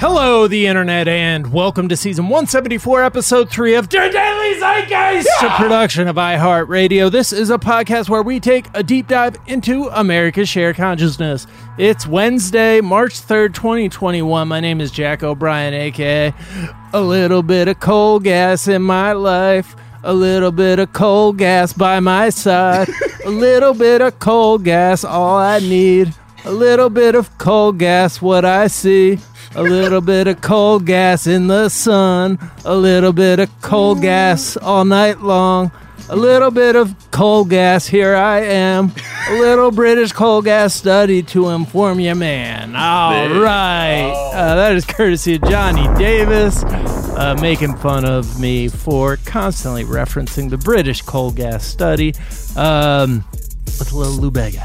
Hello, the internet, and welcome to season 174, episode 3 of The Daily Zeitgeist, a production of iHeartRadio. This is a podcast where we take a deep dive into America's shared consciousness. It's Wednesday, March 3rd, 2021. My name is Jack O'Brien, aka a little bit of coal gas in my life. A little bit of coal gas by my side. a little bit of coal gas, all I need. A little bit of coal gas, what I see. A little bit of coal gas in the sun. A little bit of coal gas all night long. A little bit of coal gas, here I am. A little British coal gas study to inform you, man. All right. Uh, that is courtesy of Johnny Davis, uh, making fun of me for constantly referencing the British coal gas study um, with a little Lou Bega.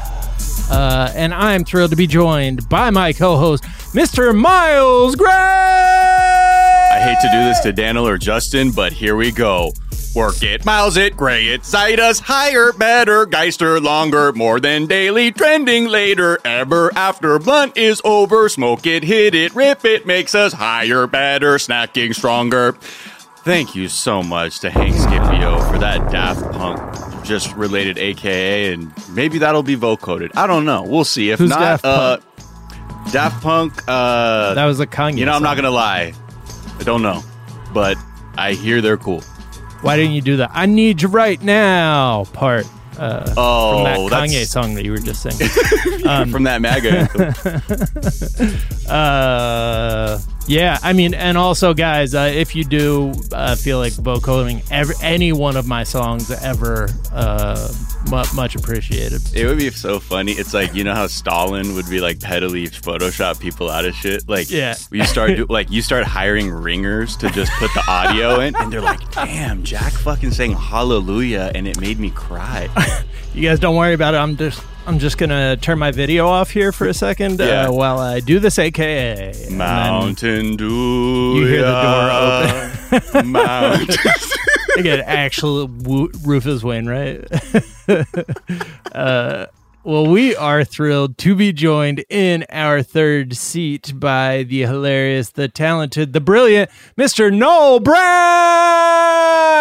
Uh, and I'm thrilled to be joined by my co-host, Mr. Miles Gray. I hate to do this to Daniel or Justin, but here we go. Work it, miles it, gray it, cite us higher, better, geister longer, more than daily, trending later, ever after blunt is over, smoke it, hit it, rip it, makes us higher, better, snacking stronger. Thank you so much to Hank Scipio for that Daft Punk just related AKA, and maybe that'll be vocoded. I don't know. We'll see. If Who's not, uh, Daft Punk. Uh, That was a Kanye. you know, I'm not gonna lie. I don't know, but I hear they're cool. Why didn't you do that? I need you right now part uh, Oh, from that that's Kanye song that you were just singing. Um, from that MAGA. anthem. uh, yeah, I mean, and also, guys, uh, if you do uh, feel like vocoding every, any one of my songs ever, uh, mu- much appreciated. it would be so funny. It's like you know how Stalin would be like pettily Photoshop people out of shit. Like Yeah. you start do, like you start hiring ringers to just put the audio in, and they're like, "Damn, Jack fucking saying hallelujah," and it made me cry. You guys don't worry about it. I'm just I'm just gonna turn my video off here for a second Yeah. uh, while I do this AKA. Mountain Dew. You hear the door open. Mountain. Get actual Wo- Rufus Wainwright. uh, well, we are thrilled to be joined in our third seat by the hilarious, the talented, the brilliant Mr. Noel Brown.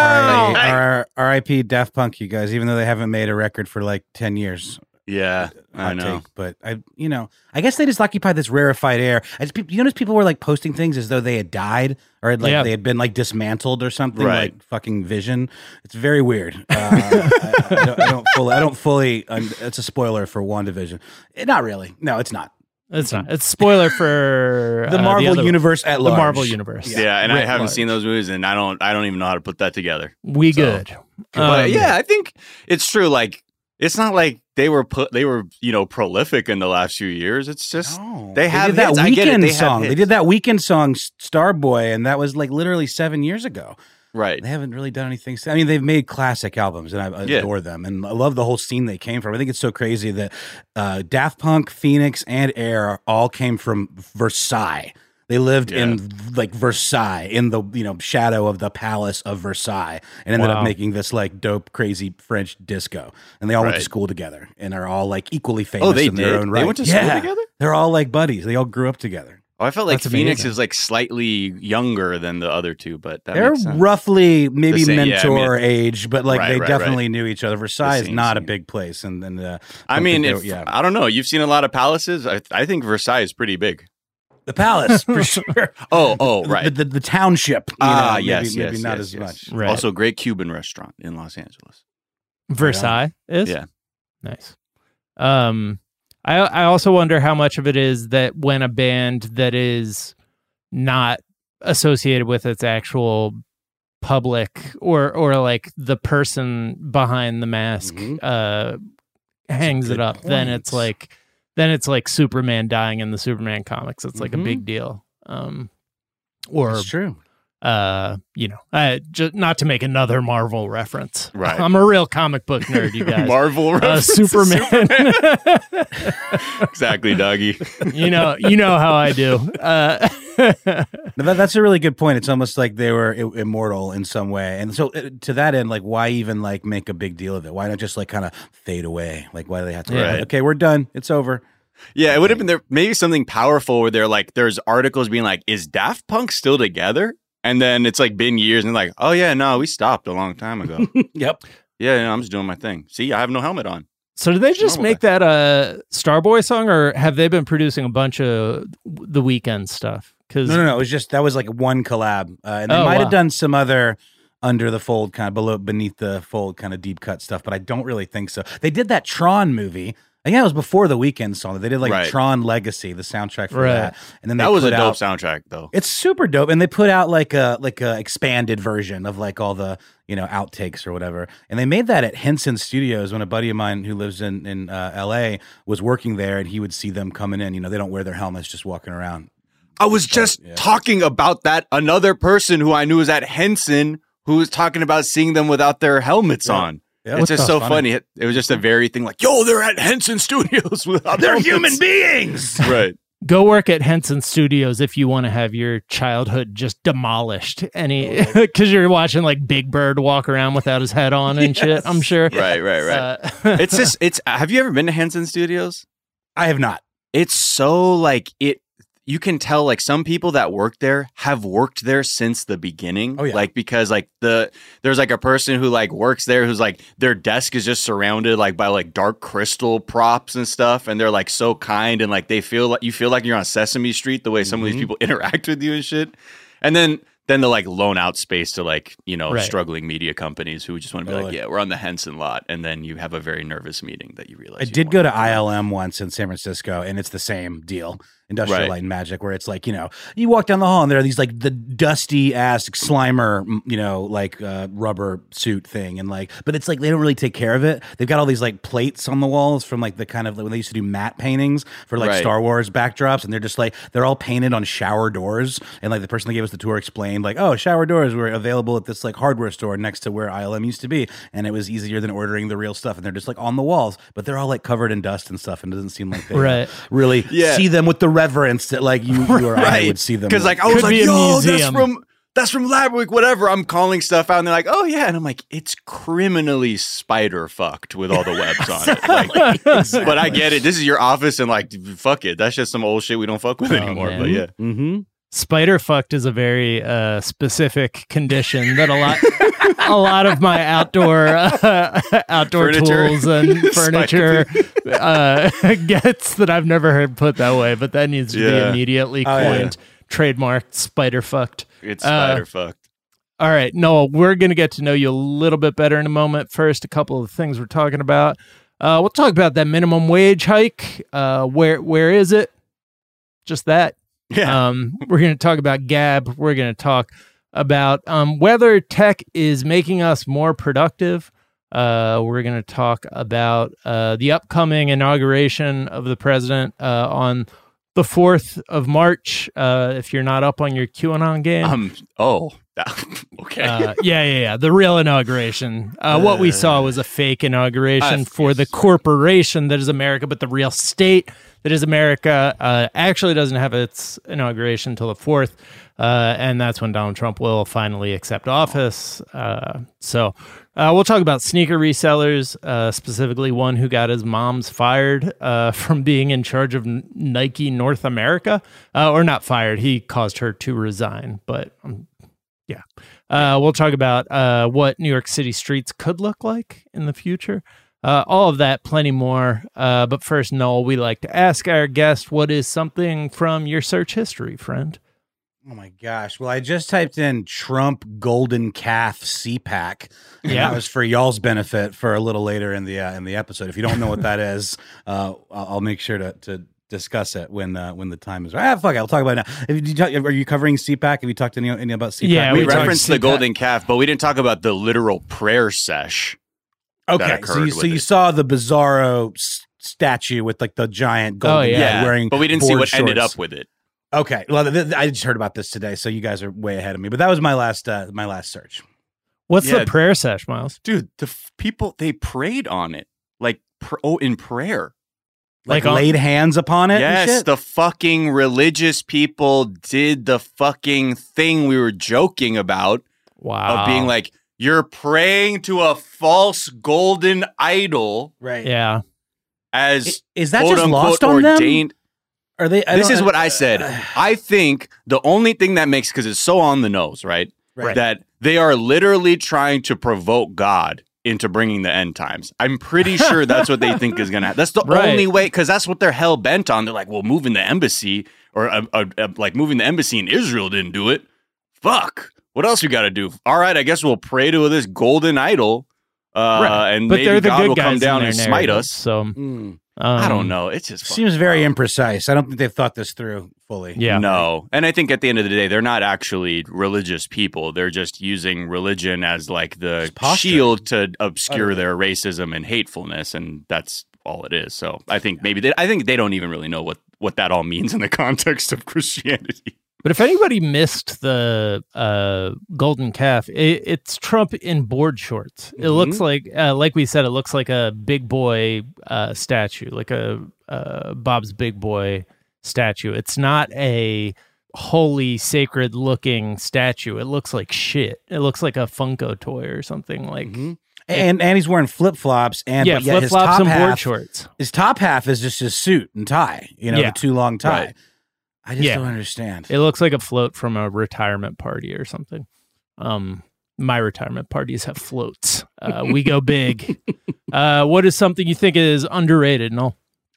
R- R.I.P. Daft Punk, you guys. Even though they haven't made a record for like ten years, yeah, I hot know. take, but I, you know, I guess they just occupy this rarefied air. I just, you notice people were like posting things as though they had died or had, like Yeah. they had been like dismantled or something, Right. like fucking Vision. It's very weird. Uh, I, I, don't, I don't fully. I don't fully. Um, it's a spoiler for WandaVision. Eh, not really. No, it's not. It's not. It's spoiler for The uh, Marvel other- universe at The. Marvel universe. Yeah, and I haven't large. seen those movies, and I don't. I don't even know how to put that together. We So- good. But Um, yeah, I think it's true. Like, it's not like they were put. They were you know prolific in the last few years. It's just No. they have did that hits. I get it. Weeknd They song. They did that Weeknd song, Starboy, and that was like literally seven years ago. Right. They haven't really done anything. I mean, they've made classic albums, and I Yeah. adore them, and I love the whole scene they came from. I think it's so crazy that uh, Daft Punk, Phoenix, and Air all came from Versailles. They lived in like Versailles, in the you know shadow of the palace of Versailles, and ended Wow. up making this like dope, crazy French disco. And they all went to school together, and are all like equally famous. Oh, they in their did? own They went to school Yeah. together? They're all like buddies. They all grew up together. Oh, I felt like That's Phoenix amazing. is like slightly younger than the other two, but that They're makes sense. roughly maybe The same- yeah, I mentor mean- age, but like Right, they right, definitely knew each other. Versailles is same not a big place, and and uh, I mean, if yeah, I don't know, you've seen a lot of palaces. I, I think Versailles is pretty big. the palace for sure. Oh, oh, right. The, the, the township. Ah, know, yes, maybe, yes, maybe not yes, as yes. much. Right. Also, great Cuban restaurant in Los Angeles. Versailles is Yeah. nice. Um, I I also wonder how much of it is that when a band that is not associated with its actual public or or like the person behind the mask Mhm. uh hangs it up then it's like then it's like superman dying in the superman comics it's like a Mhm. big deal um or true. Uh you know uh just not to make another marvel reference Right. i'm a real comic book nerd you guys Marvel uh, references. superman exactly, doggy. you know you know how i do uh No, that, that's a really good point. It's almost like they were i- immortal in some way, and so uh, to that end, like, why even like make a big deal of it? Why not just like kind of fade away? Like, why do they have to? Yeah. Like, okay, we're done. It's over. Yeah, it would have been there maybe something powerful where they're like there's articles being like, is Daft Punk still together? And then it's like been years and like, oh yeah, no, we stopped a long time ago. yep. yeah, yeah, I'm just doing my thing. See, I have no helmet on. So did they just normal make that a Starboy song, or have they been producing a bunch of the Weeknd stuff? Because No, no, no. It was just that was like one collab, uh, and they Oh, might wow. have done some other under the fold, kind of below, beneath the fold, kind of deep cut stuff. But I don't really think so. They did that Tron movie. Again, it was before the Weeknd song. They did like Right. Tron Legacy, the soundtrack for Right. that, and then they That was a dope out, soundtrack though. It's super dope, and they put out like a like a expanded version of like all the you know outtakes or whatever. And they made that at Henson Studios when a buddy of mine who lives in in uh, L.A. was working there, and he would see them coming in. You know, they don't wear their helmets, just walking around. I was just yeah. talking about that. Another person who I knew was at Henson who was talking about seeing them without their helmets Yeah. on. Yeah. It's just so so funny? funny. It, it was just a very thing like, yo, they're at Henson Studios They're human beings. Right. go work at Henson Studios if you want to have your childhood just demolished. Any because you're watching like Big Bird walk around without his head on and shit. I'm sure. Right, right, right. Uh, it's just it's have you ever been to Henson Studios? I have not. It's so like it you can tell like some people that work there have worked there since the beginning. Oh, yeah. Like because like the there's like a person who like works there who's like their desk is just surrounded like by like dark crystal props and stuff and they're like so kind and like they feel like you feel like you're on Sesame Street the way some of these Mhm. people interact with you and shit. And then then they'll like loan out space to like, you know, Right. struggling media companies who just want to be like, Totally. yeah, we're on the Henson lot. And then you have a very nervous meeting that you realize. I you did go to ILM once in San Francisco, and it's the same deal. Industrial Right. Light and Magic, where it's like you know, you walk down the hall and there are these like the dusty ass Slimer, you know, like uh, rubber suit thing, and like, but it's like they don't really take care of it. They've got all these like plates on the walls from like the kind of like when they used to do matte paintings for like Right. Star Wars backdrops, and they're just like they're all painted on shower doors, and like the person that gave us the tour explained like, oh, shower doors were available at this like hardware store next to where ILM used to be, and it was easier than ordering the real stuff, and they're just like on the walls, but they're all like covered in dust and stuff, and it doesn't seem like they uh, Right. really Yeah. see them with the reverence that like you, you or I would see them. Because with. like I was Could like, be a yo, that's from that's from Lab Week, whatever. I'm calling stuff out, and they're like, oh yeah, and I'm like, it's criminally spider fucked with all the webs on it. Like, but I get it. This is your office, and like, fuck it. That's just some old shit we don't fuck with Oh, anymore. man. But yeah, mm-hmm. Spider fucked is a very uh, specific condition that a lot a lot of my outdoor uh, outdoor Furniture. tools and furniture uh, gets that I've never heard put that way, but that needs to be Yeah. immediately Oh, yeah. coined, trademarked. Spider fucked. it's Uh, spider fucked. All right, Noel, we're going to get to know you a little bit better in a moment. First, a couple of things we're talking about. Uh, we'll talk about that minimum wage hike. Uh, where where is it? Just that. Yeah, Um, we're going to talk about Gab. We're going to talk about um, whether tech is making us more productive. Uh, we're going to talk about uh, the upcoming inauguration of the president uh, on the 4th of March. Uh, if you're not up on your QAnon game, um, oh, okay. uh, yeah, yeah, yeah. The real inauguration. Uh, what we saw was a fake inauguration for the corporation that is America, but the real state that is America uh, actually doesn't have its inauguration until the fourth, uh, and that's when Donald Trump will finally accept office. Uh, so. Uh, we'll talk about sneaker resellers, uh, specifically one who got his mom's fired uh, from being in charge of Nike North America, or not fired. He caused her to resign, but um, yeah. We'll talk about what New York City streets could look like in the future. Uh, all of that, plenty more. Uh, but first, Noel, we like to ask our guest what is something from your search history, friend? Oh my gosh! Well, I just typed in Trump golden calf CPAC. And Yeah. that was for y'all's benefit for a little later in the uh, in the episode. If you don't know what that is, uh, I'll I'll make sure to to discuss it when uh, when the time is right. Ah, fuck it, I'll talk about it now. If you talk, are you covering CPAC? Have you talked to any, any about CPAC? Yeah, we, we talked referenced the golden calf, but we didn't talk about the literal prayer sesh. That Okay, so you, so you saw the Bizarro s- statue with like the giant golden Oh, yeah. Yeah, wearing, but we didn't see board what ended up with it. Okay, well, th- th- I just heard about this today, so you guys are way ahead of me. But that was my last uh, my last search. What's Yeah. the prayer sesh, Miles? Dude, the f- people they prayed on it, like pr- oh, in prayer. Like, Like on- laid hands upon it. and Yes, shit? the fucking religious people did the fucking thing we were joking about Wow. of being like, you're praying to a false golden idol. right. yeah. as Is that quote just unquote lost on them? ordained. Are they? I This is what I said. I think the only thing that makes because it's so on the nose, right? Right. That they are literally trying to provoke God into bringing the end times. I'm pretty sure that's what they think is gonna. happen. That's the Right. only way because that's what they're hell bent on. They're like, well, moving the embassy or uh, uh, uh, like moving the embassy in Israel didn't do it. Fuck. What else we got to do? All right, I guess we'll pray to this golden idol, uh, and but maybe they're the God good will come down their and smite us. So Mm. I um, don't know. It just Seems very dumb. imprecise. I don't think they've thought this through fully. Yeah. No. And I think at the end of the day, they're not actually religious people. They're just using religion as like the It's shield to obscure Utterly. their racism and hatefulness. And that's all it is. So I think maybe they, I think they don't even really know what, what that all means in the context of Christianity. But if anybody missed the uh, golden calf, it, it's Trump in board shorts. It looks like, uh, like we said, it looks like a big boy uh, statue, like a uh, Bob's Big Boy statue. It's not a holy, sacred looking statue. It looks like shit. It looks like a Funko toy or something like. Mhm. And and he's wearing flip flops and Yeah, flip his flops top and board half, shorts. his top half is just his suit and tie. You know, Yeah. the too long tie. Right. I just Yeah. don't understand. It looks like a float from a retirement party or something. Um, my retirement parties have floats. Uh, we go big. uh, what is something you think is underrated? No.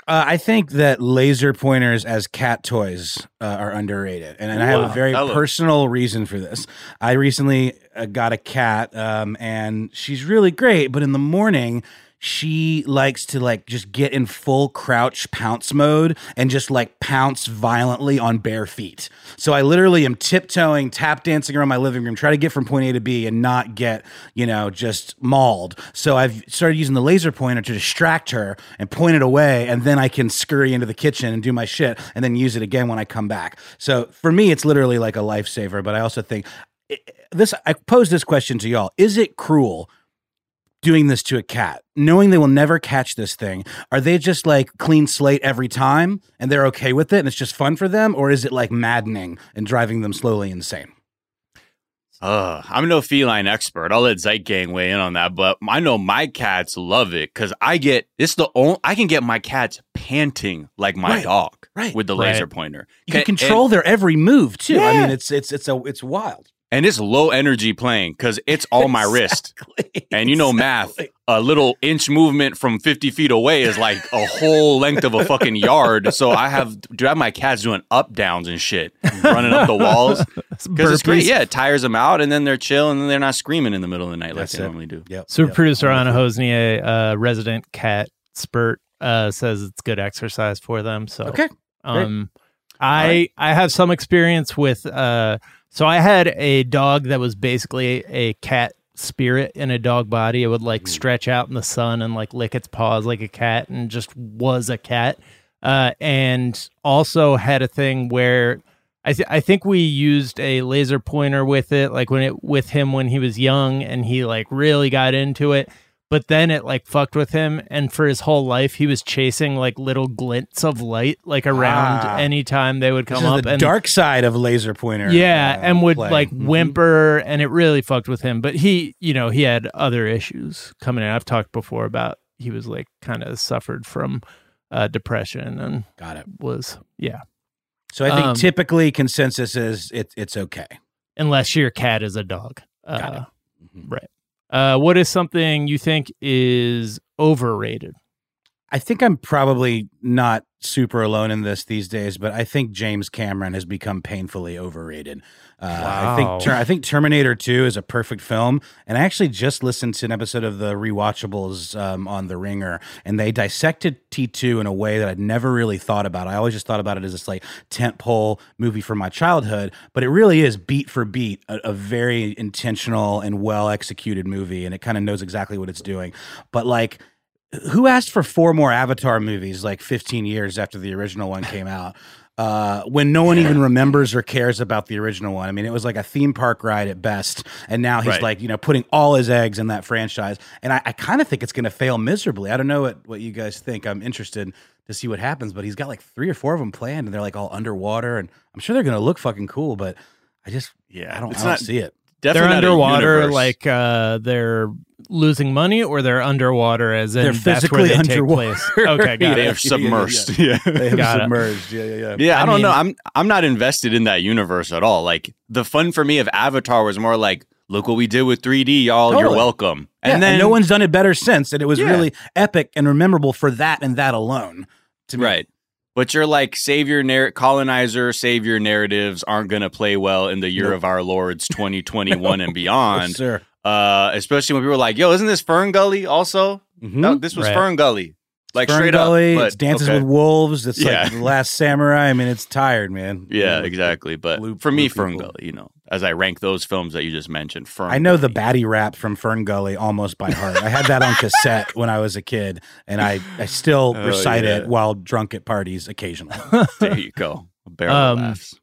Uh, I think that laser pointers as cat toys uh, are underrated, and, and I have a very Hello. personal reason for this. I recently uh, got a cat, um, and she's really great, but in the morning. She likes to like just get in full crouch pounce mode and just like pounce violently on bare feet. So I literally am tiptoeing, tap dancing around my living room, try to get from point A to B and not get, you know, just mauled. So I've started using the laser pointer to distract her and point it away, and then I can scurry into the kitchen and do my shit and then use it again when I come back. So for me, it's literally like a lifesaver. But I also think this I pose this question to y'all. Is it cruel doing this to a cat, knowing they will never catch this thing? Are they just like clean slate every time and they're okay with it and it's just fun for them? Or is it like maddening and driving them slowly insane? Uh, I'm no feline expert. I'll let Zeit Gang weigh in on that, but I know my cats love it because I get it's the only I can get my cats panting like my Right, dog right, with the right. laser pointer. You can And- control their every move too. I mean, it's it's it's a it's wild. And it's low energy playing because it's all my wrist. And you know math, a little inch movement from 50 feet away is like a whole length of a fucking yard. So I have, do I have my cats doing up downs and shit, running up the walls? Because it's great. Yeah, it tires them out and then they're chill and then they're not screaming in the middle of the night like That's they normally do. Yep. Super yep. producer Anna Hosnier, uh, resident cat spurt, uh, says it's good exercise for them. So Okay. Um, I I have some experience with uh, so I had a dog that was basically a cat spirit in a dog body. It would like stretch out in the sun and like lick its paws like a cat and just was a cat. Uh, and also had a thing where I th- I think we used a laser pointer with it, like when it with him when he was young and he like really got into it. But then it like fucked with him, and for his whole life he was chasing like little glints of light like around Ah. anytime they would come up the and dark side of laser pointer. yeah, uh, and would play. like Mhm. whimper, and it really fucked with him. But he, you know, he had other issues coming in. I've talked before about he was like kind of suffered from uh, depression and Got it. was yeah. So I think Um, typically consensus is it, it's okay. Unless your cat is a dog, uh, Mhm. right? Uh, what is something you think is overrated? I think I'm probably not super alone in this these days, but I think James Cameron has become painfully overrated. Uh, I think I think Terminator 2 is a perfect film, and I actually just listened to an episode of the rewatchables um, on The Ringer, and they dissected T2 in a way that I'd never really thought about. I always just thought about it as this like tentpole movie from my childhood, but it really is beat for beat a, a very intentional and well executed movie, and it kind of knows exactly what it's doing. But like who asked for four more Avatar movies like 15 years after the original one came out? Uh, when no one even remembers or cares about the original one. I mean, it was like a theme park ride at best. And now he's Right. like, you know, putting all his eggs in that franchise. And I, I kind of think it's going to fail miserably. I don't know what, what you guys think. I'm interested to see what happens, but he's got like three or four of them planned and they're like all underwater. And I'm sure they're going to look fucking cool, but I just, Yeah, I don't, it's I don't not see it. definitely they're underwater, like uh, they're losing money or they're underwater as in They're that's where physically they underwater. take place. Okay, got They it. have submersed. Yeah. They have Got it. submerged. Yeah, yeah, yeah. Yeah, I, I don't mean- know. I'm I'm not invested in that universe at all. Like the fun for me of Avatar was more like, look what we did with 3D, y'all. You're Totally. welcome. Yeah, And then no one's done it better since, and it was Yeah. really epic and memorable for that and that alone. To me. right. But you're like savior narr- colonizer savior narratives aren't going to play well in the year Nope. of our Lord's 2021 and beyond. Yes, sir. Uh, especially when people were like, "Yo, isn't this Fern Gully also?" Mhm. No, this was Right. Fern Gully. Like Fern straight Gully, up. But, it's Dances okay. with Wolves. It's Yeah. like the Last Samurai. I mean, it's tired, man. Yeah, You know, exactly. But blue- for me, blue Fern. Gully, you know, as I rank those films that you just mentioned, Fern. I know the Gully. baddie rap from Fern Gully almost by heart. I had that on cassette when I was a kid, and I, I still Oh, recite yeah. it while drunk at parties occasionally. There you go. A barrel Um, of laughs.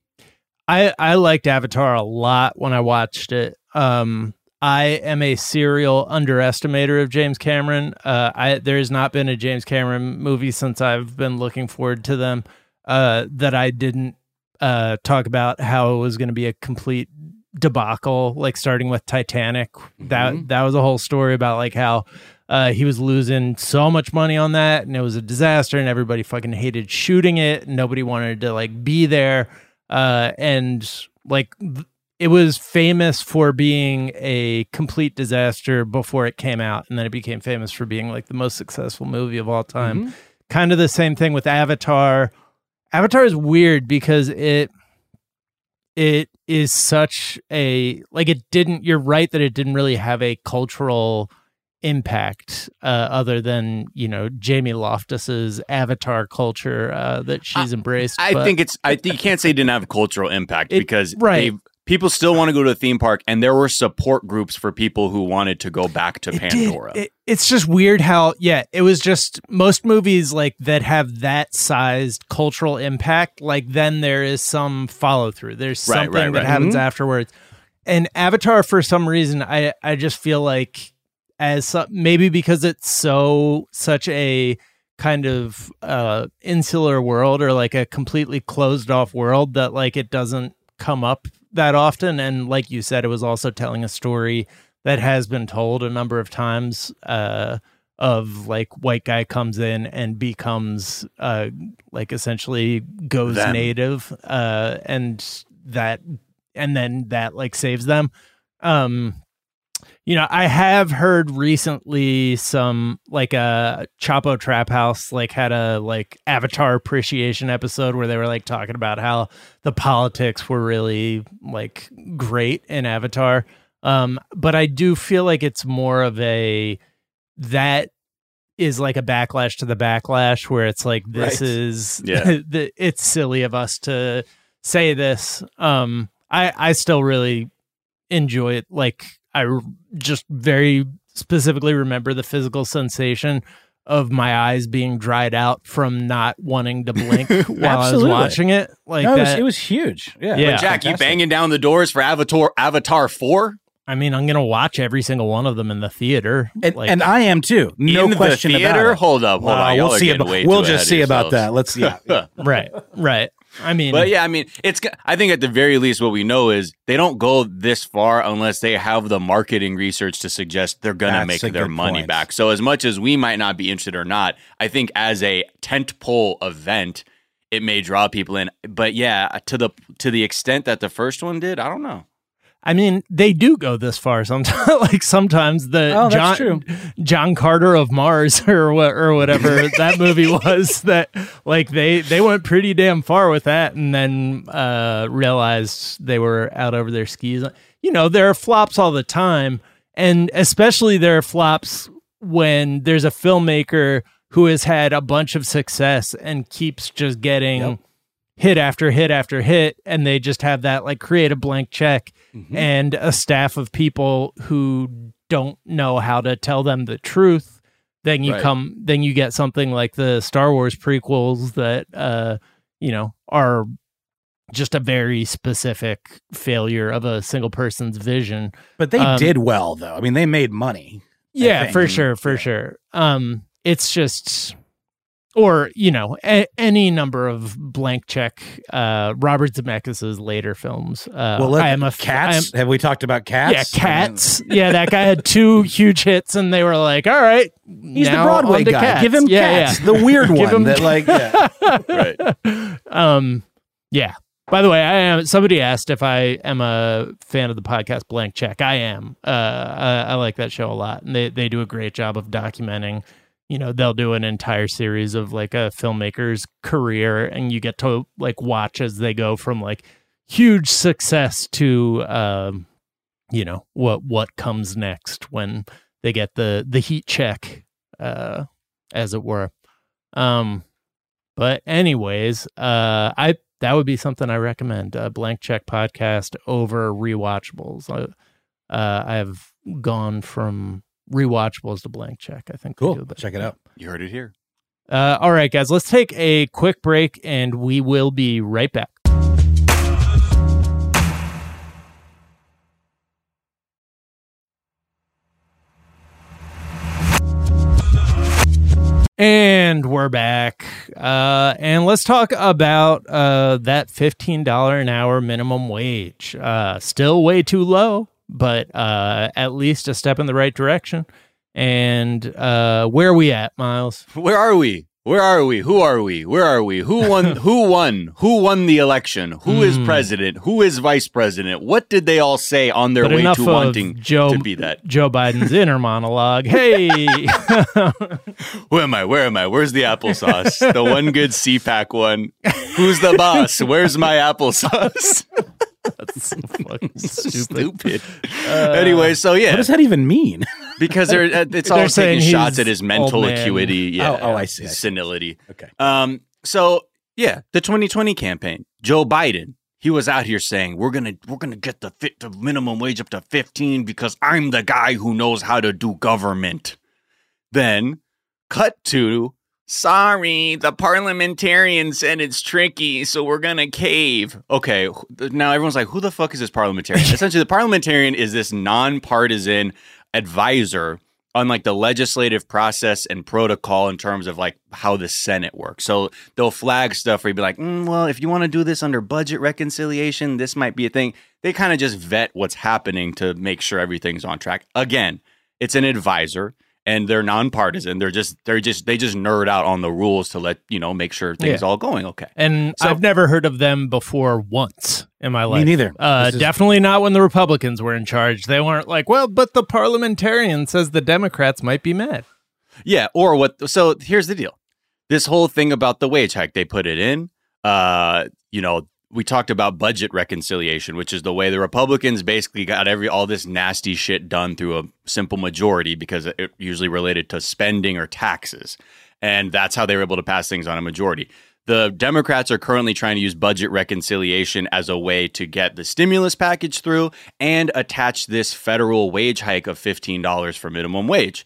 I I liked Avatar a lot when I watched it. Um, I am a serial underestimator of James Cameron. Uh, I there has not been a James Cameron movie since I've been looking forward to them uh, that I didn't uh, talk about how it was going to be a complete debacle. Like starting with Titanic, that Mhm. that was a whole story about like how. Uh, he was losing so much money on that, and it was a disaster, and everybody fucking hated shooting it. And nobody wanted to like be there uh, and like th- it was famous for being a complete disaster before it came out, and then it became famous for being like the most successful movie of all time. Kind of the same thing with Avatar. Avatar is weird because it it is such a like it didn't. You're right that it didn't really have a cultural impact uh, other than you know Jamie Loftus's Avatar culture uh, that she's embraced. I but- think it's. I think you can't say it didn't have a cultural impact It- because right. they- people still want to go to a theme park, and there were support groups for people who wanted to go back to It did. Pandora. It- it's just weird how yeah, it was just most movies like that have that sized cultural impact. Like then there is some follow through. There's Right, something right, that right. happens Mhm. afterwards. And Avatar, for some reason, I I just feel like as so- maybe because it's so such a kind of uh insular world or like a completely closed off world that like it doesn't come up that often and like you said it was also telling a story that has been told a number of times uh of like white guy comes in and becomes uh like essentially goes Them. native uh and that and then that like saves them um you know i have heard recently some like a chapo trap house like had a like avatar appreciation episode where they were like talking about how the politics were really like great in avatar um but i do feel like it's more of a that is like a backlash to the backlash where it's like this Right. is Yeah. the, it's silly of us to say this um i i still really enjoy it like i just very specifically remember the physical sensation of my eyes being dried out from not wanting to blink while i was watching it like no, it was, it was huge. Yeah, Yeah. like, Jack, you banging down the doors for Avatar Avatar Four i mean i'm gonna watch every single one of them in the theater And, like, and I am too. No in question the theater. about it. Hold up, hold Wow, on. Y'all we'll see about. We'll just see of about that. Let's see. yeah. right right i mean But yeah, I mean, it's. I think at the very least, what we know is they don't go this far unless they have the marketing research to suggest they're gonna make their money point. back. So as much as we might not be interested or not, I think as a tentpole event, it may draw people in. But yeah, to the to the extent that the first one did, I don't know. I mean, they do go this far sometimes. like sometimes the Oh, John. John Carter of Mars or what or whatever that movie was. That like they they went pretty damn far with that, and then uh, realized they were out over their skis. You know, there are flops all the time, and especially there are flops when there's a filmmaker who has had a bunch of success and keeps just getting Yep. hit after hit after hit and they just have that like create a blank check Mm-hmm. and a staff of people who don't know how to tell them the truth then you Right. come then you get something like the Star Wars prequels that uh you know are just a very specific failure of a single person's vision But they Um, did well, though. I mean, they made money. yeah for sure for Yeah. sure um it's just or you know a- any number of blank check uh robert zemeckis's later films uh well, let, i am a f- cats. Am- Have we talked about cats? yeah cats yeah that guy had two huge hits and they were like all right He's the now Broadway on guy. cats. Give him yeah, cats. yeah. The weird Give one him that like yeah. Right. um yeah by the way i am somebody asked if i am a fan of the podcast blank check i am uh i, I like that show a lot and they, they do a great job of documenting you know they'll do an entire series of like a filmmaker's career and you get to like watch as they go from like huge success to um you know what what comes next when they get the the heat check uh as it were. Um but anyways uh i that would be something i recommend a blank check podcast over rewatchables. Uh, i have gone from rewatchables the blank check i think Cool. do. Check it out. You heard it here. uh all right guys let's take a quick break and we will be right back And we're back. Uh, and let's talk about uh, that $15 an hour minimum wage. Uh, still way too low, but uh, at least a step in the right direction. And uh, where are we at, Miles? Where are we? Where are we? Who are we? Where are we? Who won? who won? Who won the election? Who is Hmm. president? Who is vice president? What did they all say on their But way to wanting Joe, to be that? Joe Biden's inner monologue. Hey, Where am I? Where am I? Where's the applesauce? the one good CPAC one. Who's the boss? Where's my applesauce? that's so fucking stupid. Stupid. anyway, so yeah. What does that even mean? because they're, uh, it's They're all taking shots at his mental acuity. Yeah. Oh, oh, I see, I see. Senility. Okay. Um. So yeah, the 2020 campaign. Joe Biden. He was out here saying we're gonna we're gonna get the fit the minimum wage up to 15 because I'm the guy who knows how to do government. Then, cut to sorry, the parliamentarian said it's tricky, so we're gonna cave. Okay, now everyone's like, who the fuck is this parliamentarian? Essentially, the parliamentarian is this nonpartisan advisor on like the legislative process and protocol in terms of like how the Senate works. So they'll flag stuff where you'd be like, mm, well, if you want to do this under budget reconciliation, this might be a thing. They kind of just vet what's happening to make sure everything's on track. Again, it's an advisor and they're nonpartisan. They're just they're just they just nerd out on the rules to let you know make sure things Yeah. all going okay. And So- I've never heard of them before once in my life. Me neither. Uh, is- definitely not when the Republicans were in charge. They weren't like, well, but the parliamentarian says the Democrats might be mad. Yeah, or what? So here's the deal: this whole thing about the wage hike, they put it in. Uh, you know, we talked about budget reconciliation, which is the way the Republicans basically got every all this nasty shit done through a simple majority because it usually related to spending or taxes, and that's how they were able to pass things on a majority. The Democrats are currently trying to use budget reconciliation as a way to get the stimulus package through and attach this federal wage hike of $15 for minimum wage.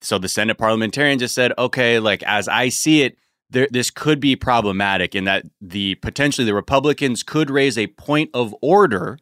So the Senate parliamentarian just said, okay, like as I see it, there, this could be problematic in that the potentially the Republicans could raise a point of order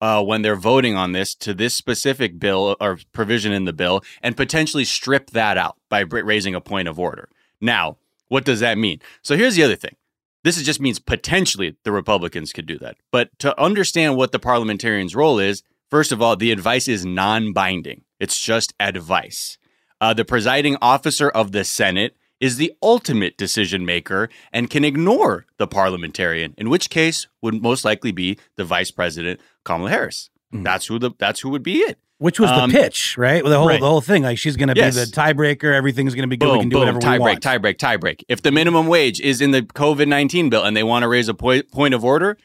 uh, when they're voting on this to this specific bill or provision in the bill and potentially strip that out by raising a point of order. Now, what does that mean? So here's the other thing. This is just means potentially the Republicans could do that. But to understand what the parliamentarian's role is, first of all, the advice is non binding, it's just advice. Uh, the presiding officer of the Senate is the ultimate decision maker and can ignore the parliamentarian, in which case would most likely be the vice president Kamala Harris. Mm. That's who the that's who would be it. Which was Um, the pitch, right? The whole right. the whole thing. Like she's going to Yes. be the tiebreaker. Everything's going to be good. we can do whatever tie we break, want. tie break, tie break. If the minimum wage is in the COVID nineteen bill and they want to raise a point of order,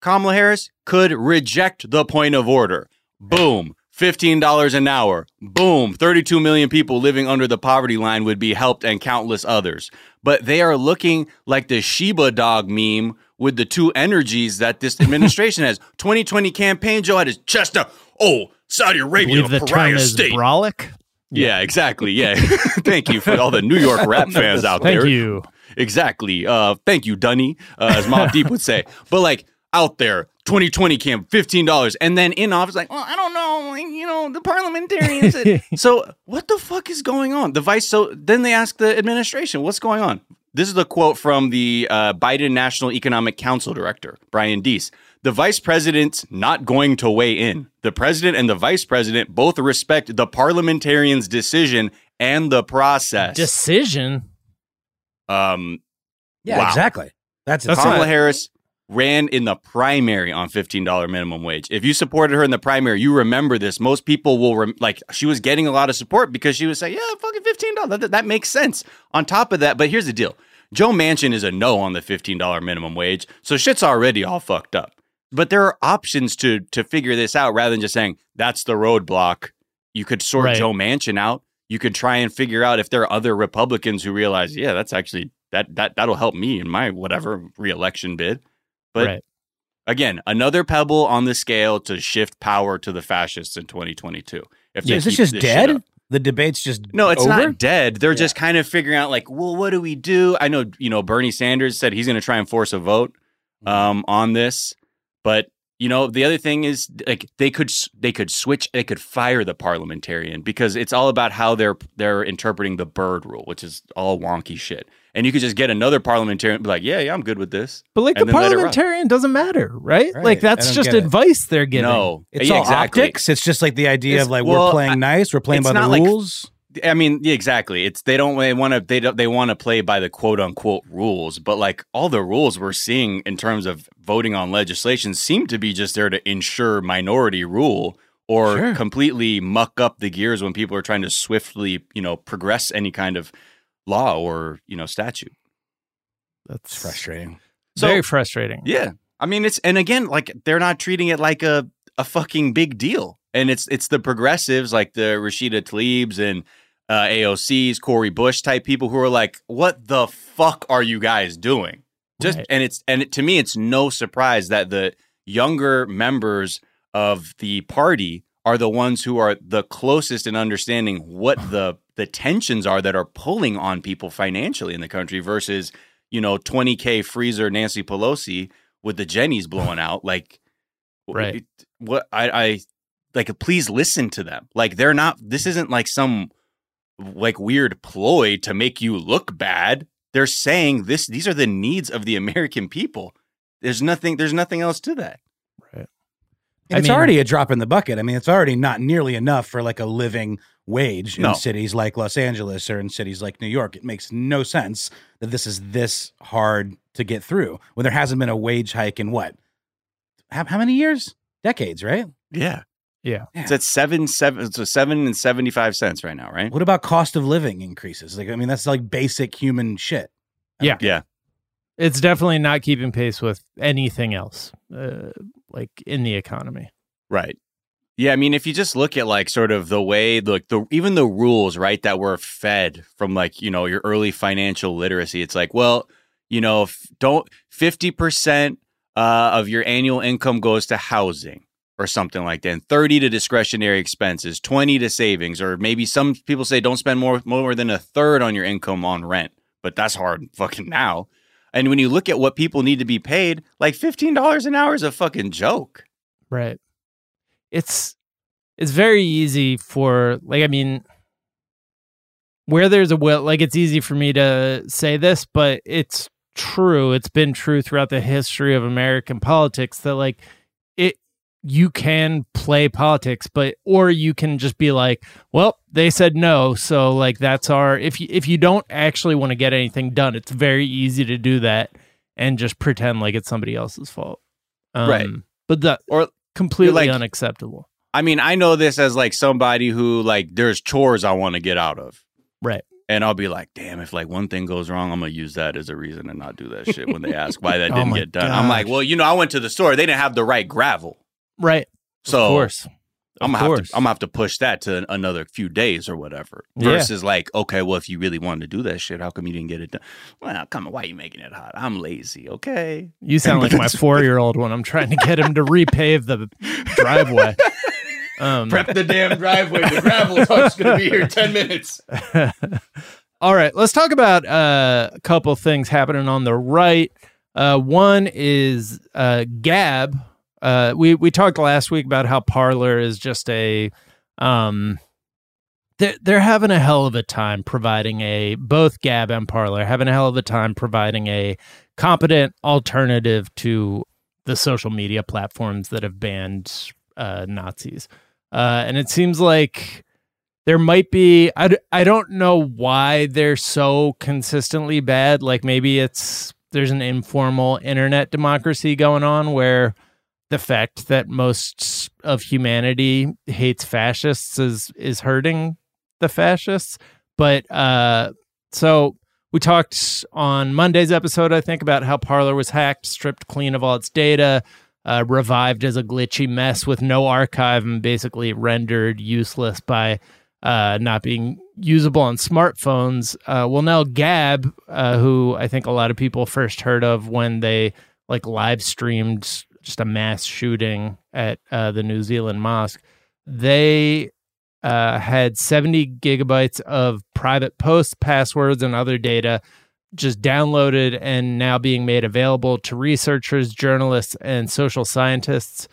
Kamala Harris could reject the point of order. Boom. $15 an hour. Boom. 32 million people living under the poverty line would be helped and countless others. But they are looking like the Shiba dog meme with the two energies that this administration has. 2020 campaign, Joe had his chest out. Oh, Saudi Arabia, the pariah term is state. brolic. Yeah, exactly. Yeah. thank you for all the New York rap fans out Thank there. Thank you. Exactly. Uh, thank you, Dunny, uh, as Mobb Deep would say. But like out there, 2020 camp, $15. And then in office, like, well, I don't know. Like, You know, the parliamentarians. said- so what the fuck is going on? The vice, so then they ask the administration, what's going on? This is a quote from the uh, Biden National Economic Council director, Brian Deese. The vice president's not going to weigh in. The president and the vice president both respect the parliamentarian's decision and the process. Decision. Um, Yeah, Wow. exactly. That's, That's Kamala Harris ran in the primary on $15 minimum wage. If you supported her in the primary, you remember this. Most people will rem- like she was getting a lot of support because she was saying, "Yeah, fucking $15. That, that, makes sense." On top of that, but here's the deal. Joe Manchin is a no on the $15 minimum wage. So shit's already all fucked up. But there are options to to figure this out rather than just saying that's the roadblock. You could sort Right. Joe Manchin out. You could try and figure out if there are other Republicans who realize, yeah, that's actually that that that'll help me in my whatever reelection bid. But right. again, another pebble on the scale to shift power to the fascists in 2022. If they is this just shit dead? The debate's just No, it's over? not dead. They're just kind of figuring out like, well, what do we do? I know, you know, Bernie Sanders said he's going to try and force a vote Mm-hmm. um, on this, but you know, the other thing is like they could they could switch they could fire the parliamentarian because it's all about how they're they're interpreting the Byrd rule, which is all wonky shit. And you could just get another parliamentarian and be like, yeah, yeah, I'm good with this. But like and the then let it run. parliamentarian doesn't matter, right? Right. Like that's just get it. advice they're giving. No, It's Yeah, all exactly. optics. It's just like the idea It's- of like well, we're playing I- nice, we're playing by the not like- rules. I mean, yeah, exactly. It's they don't they want to they don't they want to play by the quote unquote rules, but like all the rules we're seeing in terms of voting on legislation seem to be just there to ensure minority rule or Sure. completely muck up the gears when people are trying to swiftly, you know, progress any kind of law or, you know, statute. That's frustrating. So- very frustrating. Yeah. I mean, it's and again, like they're not treating it like a a fucking big deal. And it's it's the progressives like the Rashida Tlaibs and uh, AOC's, Cori Bush type people who are like, "What the fuck are you guys doing?" Just Right. and it's and it, to me, it's no surprise that the younger members of the party are the ones who are the closest in understanding what the the tensions are that are pulling on people financially in the country versus you know 20k freezer Nancy Pelosi with the Jeni's blowing out like Right. what I I like please listen to them like they're not this isn't like some like weird ploy to make you look bad they're saying this these are the needs of the American people there's nothing there's nothing else to that And I it's mean- already a drop in the bucket. I mean, it's already not nearly enough for like a living wage No. in cities like Los Angeles or in cities like New York. It makes no sense that this is this hard to get through when there hasn't been a wage hike in what? How, how many years? Decades, right? yeah Yeah. it's at seven seven it's a seven and 75 cents right now right What about cost of living increases? Like, I mean, that's like basic human shit. Yeah. yeah It's definitely not keeping pace with anything else, uh, like in the economy. Right. Yeah, I mean, if you just look at like sort of the way, like the even the rules, right, that were fed from like you know your early financial literacy, it's like, well, you know, f- don't fifty percent uh, of your annual income goes to housing or something like that, and thirty to discretionary expenses, twenty to savings, or maybe some people say don't spend more more than a third on your income on rent, but that's hard fucking now. And when you look at what people need to be paid, like fifteen dollars an hour is a fucking joke. Right. It's it's very easy for like I mean where there's a will like it's easy for me to say this, but it's true. It's been true throughout the history of American politics that like you can play politics, but or you can just be like, well, they said no, so like that's our if you if you don't actually want to get anything done, it's very easy to do that and just pretend like it's somebody else's fault. Um, Right. But that Or completely like- unacceptable. I mean, I know this as like somebody who like there's chores I want to get out of. Right. And I'll be like, damn, if like one thing goes wrong, I'm gonna use that as a reason to not do that shit when they ask why that Oh didn't my get done. I'm like, well, you know, I went to the store, they didn't have the right gravel. Right. So of course. I'm Of gonna have course. to I'm gonna have to push that to another few days or whatever. Yeah. Versus like, okay, well, if you really wanted to do that shit, how come you didn't get it done? Well, come on, why are you making it hot? I'm lazy, okay? You sound like my four year old when I'm trying to get him to repave the driveway. Um, the damn driveway. The gravel truck's gonna be here ten minutes. all right, let's talk about uh, a couple things happening on the right. Uh, one is uh, Gab. Uh, we we talked last week about how Parler is just a um, they're, they're having a hell of a time providing a both Gab and Parler having a hell of a time providing a competent alternative to the social media platforms that have banned uh, Nazis. Uh, and it seems like there might be I, I don't know why they're so consistently bad like maybe it's there's an informal internet democracy going on where the fact that most of humanity hates fascists is is hurting the fascists but uh so we talked on Monday's episode I think about how Parler was hacked stripped clean of all its data uh, revived as a glitchy mess with no archive and basically rendered useless by uh, not being usable on smartphones. Uh, well, now Gab, uh, who I think a lot of people first heard of when they like live streamed just a mass shooting at uh, the New Zealand mosque, they uh, had 70 gigabytes of private posts, passwords, and other data just downloaded and now being made available to researchers, journalists, and social scientists.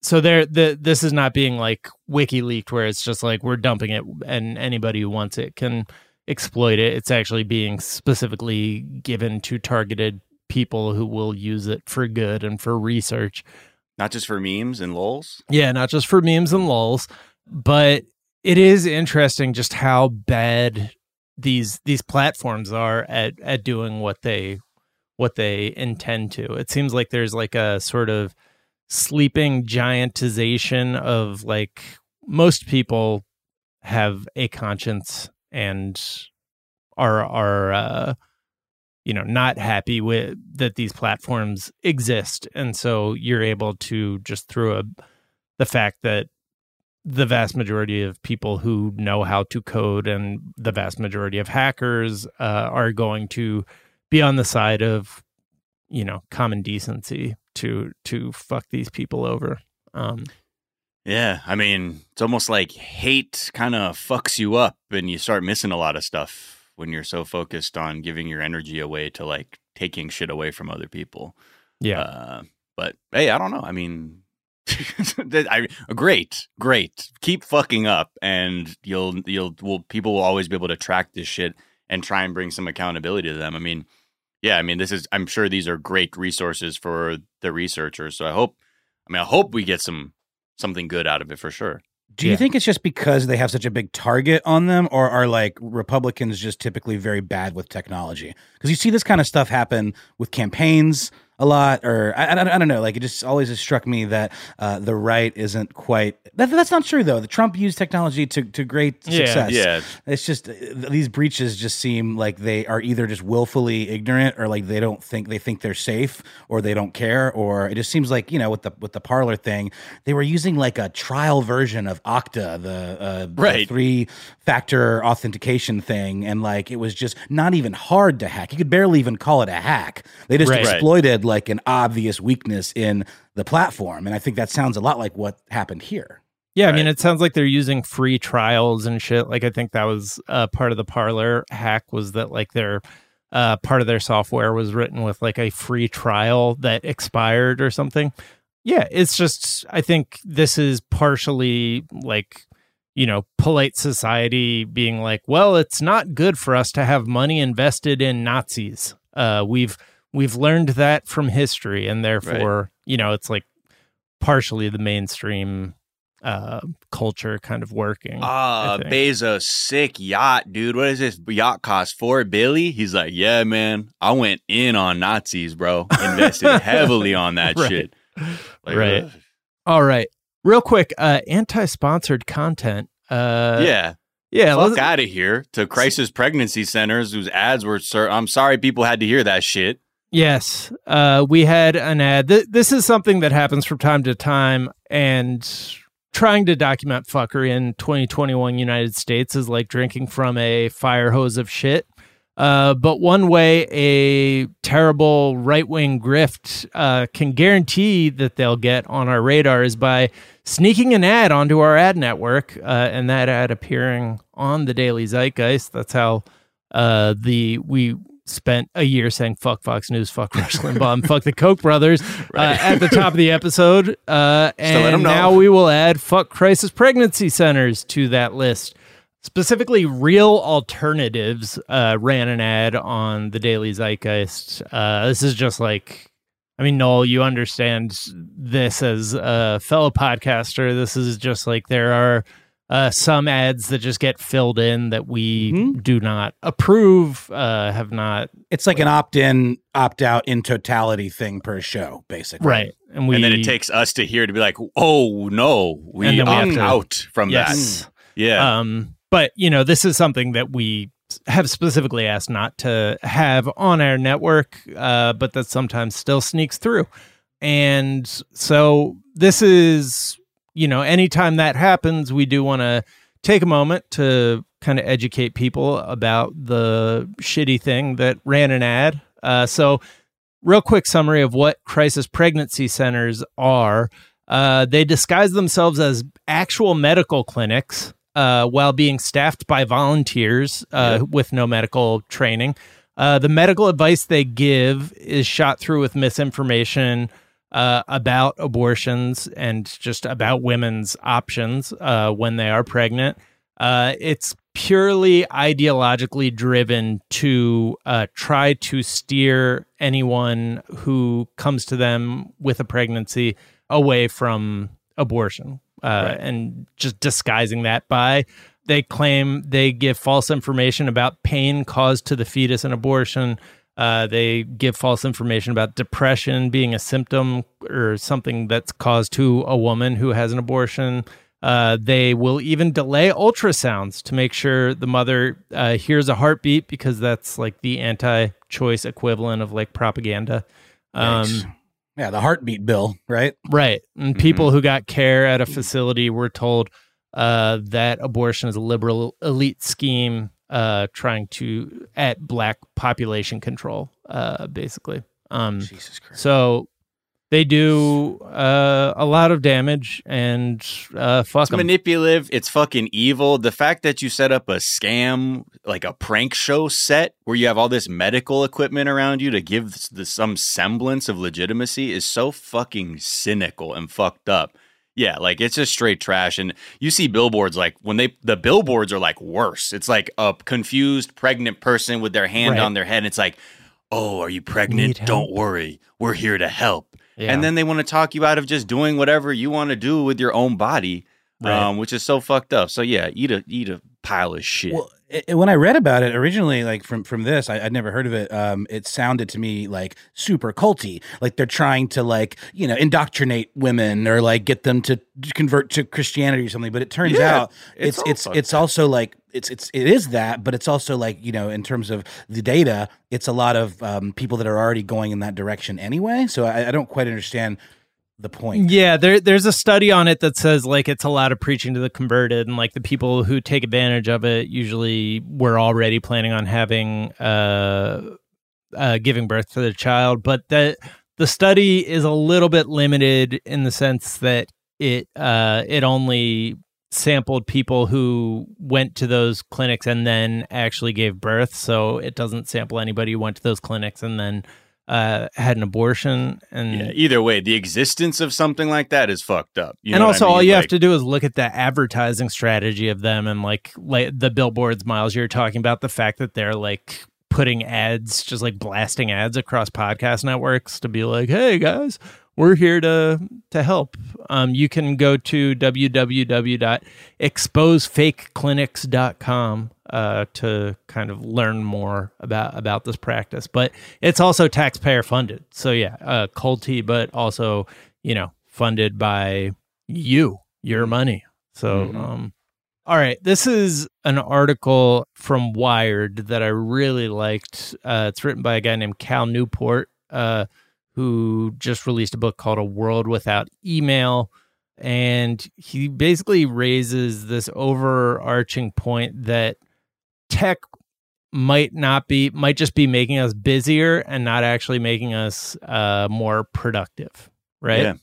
So there the this is not being like wiki leaked where it's just like we're dumping it and anybody who wants it can exploit it. It's actually being specifically given to targeted people who will use it for good and for research. Not just for memes and lols? Yeah not just for memes and lols but it is interesting just how bad these these platforms are at at doing what they what they intend to. It seems like there's like a sort of sleeping giantization of like most people have a conscience and are are uh you know not happy with that these platforms exist and so you're able to just through a the fact that the vast majority of people who know how to code and the vast majority of hackers uh, are going to be on the side of you know common decency to to fuck these people over. Um, yeah, I mean, it's almost like hate kind of fucks you up, and you start missing a lot of stuff when you're so focused on giving your energy away to like taking shit away from other people. Yeah, uh, but hey, I don't know. I mean, I, great, great. Keep fucking up, and you'll you'll will people will always be able to track this shit and try and bring some accountability to them. I mean, yeah, I mean, this is, I'm sure these are great resources for the researchers. So I hope, I mean, I hope we get some, something good out of it for sure. Do you yeah. think it's just because they have such a big target on them, or are like Republicans just typically very bad with technology? Because you see this kind of stuff happen with campaigns a lot, or I, I, I, don't know. Like it just always has struck me that uh, the right isn't quite. That, that's not true though. The Trump used technology to to great success. Yeah, yeah. It's just uh, these breaches just seem like they are either just willfully ignorant, or like they don't think they think they're safe, or they don't care, or it just seems like you know with the with the Parler thing, they were using like a trial version of Okta, the, uh, right. three factor authentication thing, and like it was just not even hard to hack. You could barely even call it a hack. They just right. exploited like an obvious weakness in the platform. And I think that sounds a lot like what happened here. Yeah, right? I mean, it sounds like they're using free trials and shit. Like, I think that was uh, part of the Parler hack was that like their uh, part of their software was written with like a free trial that expired or something. Yeah, it's just I think this is partially like you know polite society being like, well, it's not good for us to have money invested in Nazis. Uh, we've we've learned that from history and therefore right. you know it's like partially the mainstream uh culture kind of working. Ah, uh, Bezos sick yacht, dude. What is this yacht cost? Four billy? He's like, yeah, man. I went in on Nazis, bro. Invested heavily on that right. shit. Like, right. Uh, All right. Real quick, uh anti-sponsored content. Uh Yeah. Yeah, fuck out of here to crisis pregnancy centers whose ads were. Sir, I'm sorry, people had to hear that shit. Yes, uh, we had an ad. Th- this is something that happens from time to time, and trying to document fuckery in 2021 United States is like drinking from a fire hose of shit. Uh, but one way a terrible right wing grift uh, can guarantee that they'll get on our radar is by sneaking an ad onto our ad network, uh, and that ad appearing on the Daily Zeitgeist. That's how uh, the we spent a year saying fuck Fox News, fuck Rush Limbaugh, fuck the Koch brothers right. uh, at the top of the episode. Uh, and now we will add fuck crisis pregnancy centers to that list. specifically real alternatives uh, ran an ad on the daily zeitgeist uh, this is just like i mean noel you understand this as a fellow podcaster this is just like there are uh, some ads that just get filled in that we Mhm. do not approve uh, have not It's like an opt-in, opt-out in totality thing per show, basically. right and we and then it takes us to hear to be like, oh no, we And we opt to- out from yes that. Yeah. Um, but you know, this is something that we have specifically asked not to have on our network, uh, but that sometimes still sneaks through. And so this is, you know, anytime that happens, we do want to take a moment to kind of educate people about the shitty thing that ran an ad. Uh, so, real quick summary of what crisis pregnancy centers are. Uh, they disguise themselves as actual medical clinics uh, while being staffed by volunteers uh, with no medical training. Uh, the medical advice they give is shot through with misinformation uh, about abortions and just about women's options uh, when they are pregnant. Uh, it's purely ideologically driven to uh, try to steer anyone who comes to them with a pregnancy away from abortion uh, and just disguising that by they claim they give false information about pain caused to the fetus in abortion. Uh, they give false information about depression being a symptom or something that's caused to a woman who has an abortion. Uh, they will even delay ultrasounds to make sure the mother uh, hears a heartbeat because that's like the anti-choice equivalent of like propaganda. Um, yeah, the heartbeat bill, right? Right. And people who got care at a facility were told uh, that abortion is a liberal elite scheme uh, trying to at black population control, uh, basically. Um, Jesus Christ. so they do uh, a lot of damage and uh, fuck It's 'em. manipulative. It's fucking evil. The fact that you set up a scam, like a prank show set, where you have all this medical equipment around you to give the, some semblance of legitimacy, is so fucking cynical and fucked up. Yeah, like it's just straight trash. And you see billboards like when they the billboards are like worse. It's like a confused pregnant person with their hand Right. on their head. And It's like, oh, are you pregnant? Don't worry, we're here to help. Yeah. And then they want to talk you out of just doing whatever you want to do with your own body Right. um, which is so fucked up. So yeah, eat a eat a pile of shit. Well, i when I read about it originally, like from from this, I, I'd never heard of it. Um, it sounded to me like super culty, like they're trying to like you know indoctrinate women or like get them to convert to Christianity or something. But it turns Yeah, out it's it's it's it's also like it's it's it is that, but it's also like you know in terms of the data, it's a lot of um, people that are already going in that direction anyway. So I, I don't quite understand the point. Yeah, there there's a study on it that says like it's a lot of preaching to the converted and like the people who take advantage of it usually were already planning on having uh uh giving birth to their child, but that the study is a little bit limited in the sense that it uh it only sampled people who went to those clinics and then actually gave birth, so it doesn't sample anybody who went to those clinics and then uh had an abortion and yeah, either way, the existence of something like that is fucked up. You and also, I mean? all you have to do is look at the advertising strategy of them and like, like the billboards, Miles. You're talking about the fact that they're like putting ads, just like blasting ads across podcast networks to be like, "Hey guys, we're here to to help." Um, you can go to www.exposefakeclinics.com uh, to kind of learn more about about this practice. But it's also taxpayer funded, so yeah, uh, culty, but also you know funded by you, your money. So, Mhm. um, all right, this is an article from Wired that I really liked. Uh, it's written by a guy named Cal Newport, uh, who just released a book called A World Without Email. And he basically raises this overarching point that tech might not be, might just be making us busier and not actually making us uh, more productive. Right. Yeah.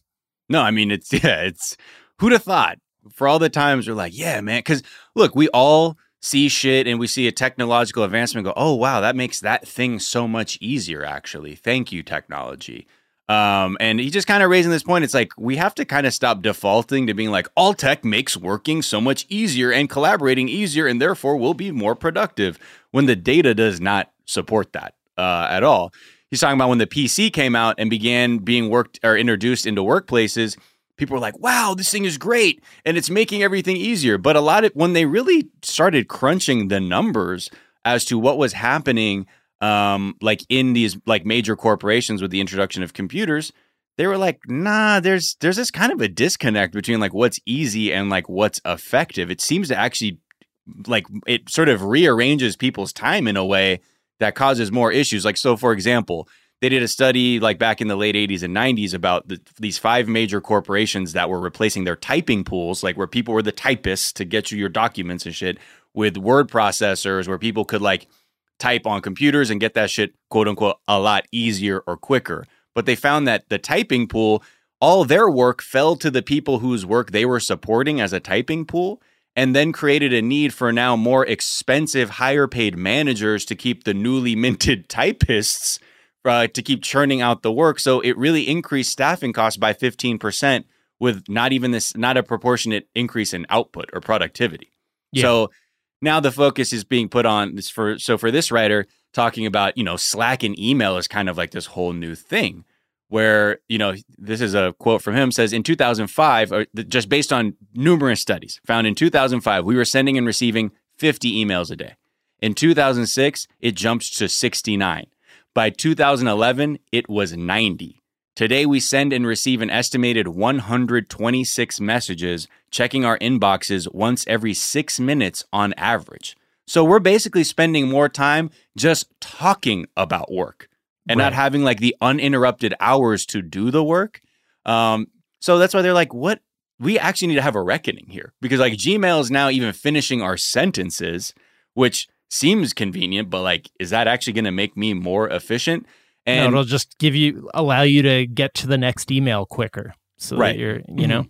No, I mean it's yeah, it's who'd have thought? For all the times we're like, yeah, man, because look, we all see shit and we see a technological advancement go, oh wow, that makes that thing so much easier, actually. Thank you, technology. Um, and he just kind of raising this point. It's like we have to kind of stop defaulting to being like all tech makes working so much easier and collaborating easier, and therefore we'll be more productive. When the data does not support that uh, at all. He's talking about when the PC came out and began being worked or introduced into workplaces. People were like, "Wow, this thing is great, and it's making everything easier." But a lot of when they really started crunching the numbers as to what was happening um, like in these like major corporations with the introduction of computers, they were like, nah, there's there's this kind of a disconnect between like what's easy and like what's effective. It seems to actually like it sort of rearranges people's time in a way that causes more issues. Like so, for example, they did a study like back in the late 80s and 90s about the, these five major corporations that were replacing their typing pools, like where people were the typists to get you your documents and shit, with word processors where people could like type on computers and get that shit quote unquote a lot easier or quicker. But they found that the typing pool, all their work fell to the people whose work they were supporting as a typing pool and then created a need for now more expensive, higher paid managers to keep the newly minted typists uh, to keep churning out the work. So it really increased staffing costs by 15% with not even this, not a proportionate increase in output or productivity. Yeah. So now the focus is being put on this for so for this writer talking about you know slack and email is kind of like this whole new thing where you know this is a quote from him says in 2005 or just based on numerous studies found in 2005 we were sending and receiving 50 emails a day in 2006 it jumped to 69 by 2011 it was 90 Today, we send and receive an estimated 126 messages, checking our inboxes once every six minutes on average. So we're basically spending more time just talking about work and right. not having like the uninterrupted hours to do the work. Um, so that's why they're like, what? We actually need to have a reckoning here because like Gmail is now even finishing our sentences, which seems convenient, but like, is that actually going to make me more efficient? And no, it'll just give you allow you to get to the next email quicker. So right. you're, you mm-hmm. know,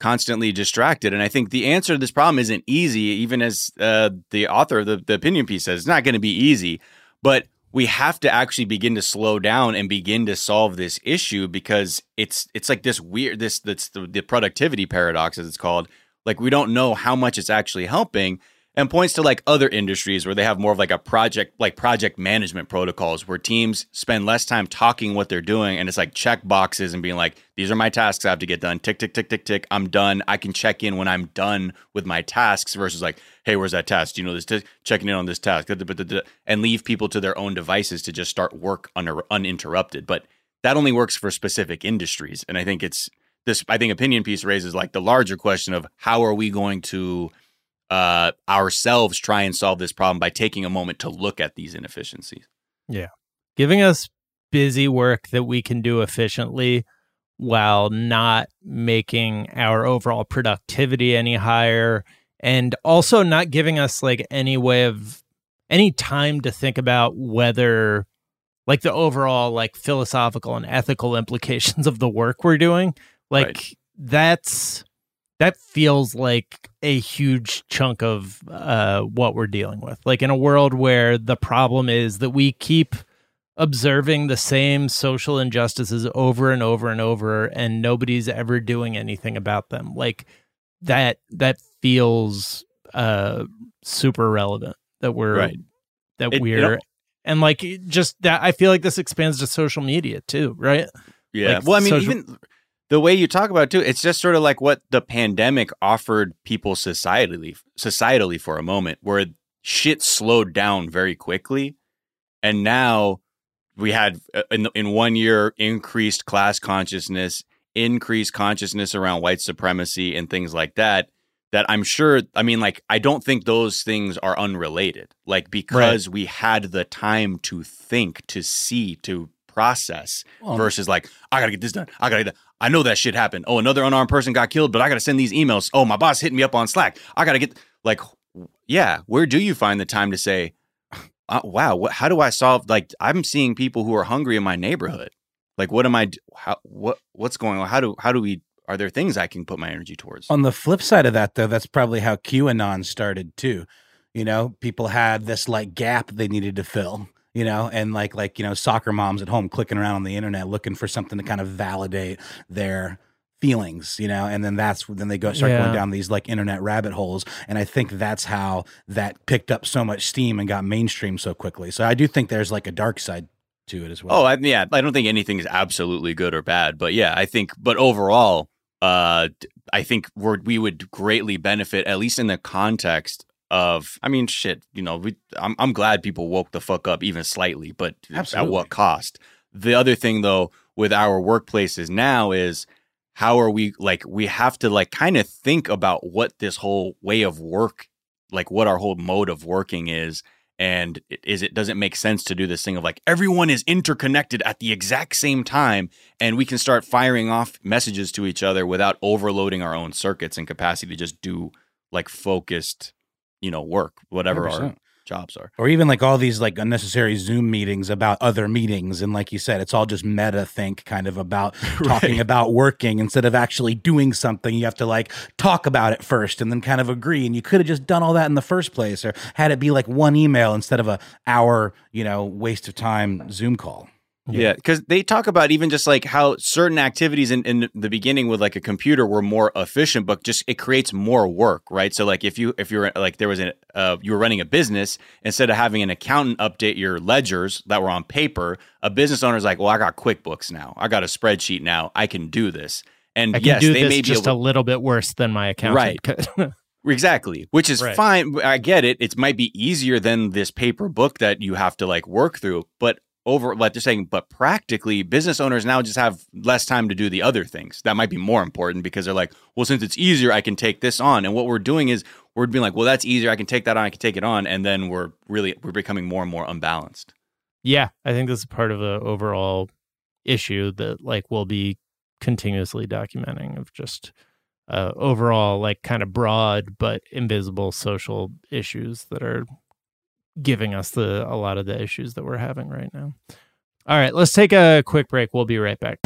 constantly distracted. And I think the answer to this problem isn't easy, even as uh, the author of the, the opinion piece says, it's not going to be easy. But we have to actually begin to slow down and begin to solve this issue because it's it's like this weird this that's the, the productivity paradox as it's called. Like we don't know how much it's actually helping and points to like other industries where they have more of like a project like project management protocols where teams spend less time talking what they're doing and it's like check boxes and being like these are my tasks I have to get done. Tick tick tick tick tick. I'm done. I can check in when I'm done with my tasks versus like hey where's that task? You know this t- checking in on this task? And leave people to their own devices to just start work un- uninterrupted. But that only works for specific industries and I think it's this I think opinion piece raises like the larger question of how are we going to uh, ourselves try and solve this problem by taking a moment to look at these inefficiencies. Yeah. Giving us busy work that we can do efficiently while not making our overall productivity any higher and also not giving us like any way of any time to think about whether like the overall like philosophical and ethical implications of the work we're doing like right. that's that feels like a huge chunk of uh, what we're dealing with. Like in a world where the problem is that we keep observing the same social injustices over and over and over, and nobody's ever doing anything about them. Like that, that feels uh, super relevant. That we're right. that it, we're. and like just that, I feel like this expands to social media too, right? Yeah. Like well, I mean, social- even the way you talk about it too, it's just sort of like what the pandemic offered people societally, societally for a moment, where shit slowed down very quickly, and now we had uh, in in one year increased class consciousness, increased consciousness around white supremacy and things like that. That I'm sure, I mean, like, I don't think those things are unrelated. Like, because right. we had the time to think, to see, to process well, versus like I gotta get this done. I gotta. Get I know that shit happened. Oh, another unarmed person got killed, but I gotta send these emails. Oh, my boss hit me up on Slack. I gotta get like, yeah. Where do you find the time to say, uh, wow, what, how do I solve? Like, I'm seeing people who are hungry in my neighborhood. Like, what am I? How what what's going on? How do how do we? Are there things I can put my energy towards? On the flip side of that, though, that's probably how QAnon started too. You know, people had this like gap they needed to fill you know, and like like you know soccer moms at home clicking around on the internet looking for something to kind of validate their feelings, you know, and then that's then they go start Yeah. going down these like internet rabbit holes, and I think that's how that picked up so much steam and got mainstream so quickly. So I do think there's like a dark side to it as well. Oh, I, yeah. I don't think anything is absolutely good or bad, but yeah, I think. But overall, uh, d- I think we're, we would greatly benefit, at least in the context of. I mean, shit. You know, we. I'm, I'm glad people woke the fuck up even slightly, but at what cost? The other thing, though, with our workplaces now is how are we like? We have to like kind of think about what this whole way of work, like what our whole mode of working is and is it does it make sense to do this thing of like everyone is interconnected at the exact same time and we can start firing off messages to each other without overloading our own circuits and capacity to just do like focused you know work whatever our 100%. jobs are. Or even like all these like unnecessary zoom meetings about other meetings and like you said it's all just meta think kind of about talking about working. Instead of actually doing something you have to like talk about it first and then kind of agree and you could have just done all that in the first place or had it be like one email instead of a hour you know waste of time zoom call Yeah, because they talk about even just like how certain activities in, in the beginning with like a computer were more efficient, but just it creates more work, right? So like if you if you're like there was an uh, you were running a business instead of having an accountant update your ledgers that were on paper, a business owner's like, well, I got QuickBooks now, I got a spreadsheet now, I can do this. And I yes, do they may be just able, a little bit worse than my accountant. could. Exactly, which is Right. fine. I get it. It might be easier than this paper book that you have to like work through, but over like they're saying, but practically business owners now just have less time to do the other things. That might be more important because they're like, well, since it's easier, I can take this on. And what we're doing is we're being like, well, that's easier. I can take that on. I can take it on, and then we're really we're becoming more and more unbalanced. yeah, I think this is part of the overall issue that like we'll be continuously documenting of just uh, overall like kind of broad but invisible social issues that are giving us the a lot of the issues that we're having right now. All right, let's take a quick break. We'll be right back.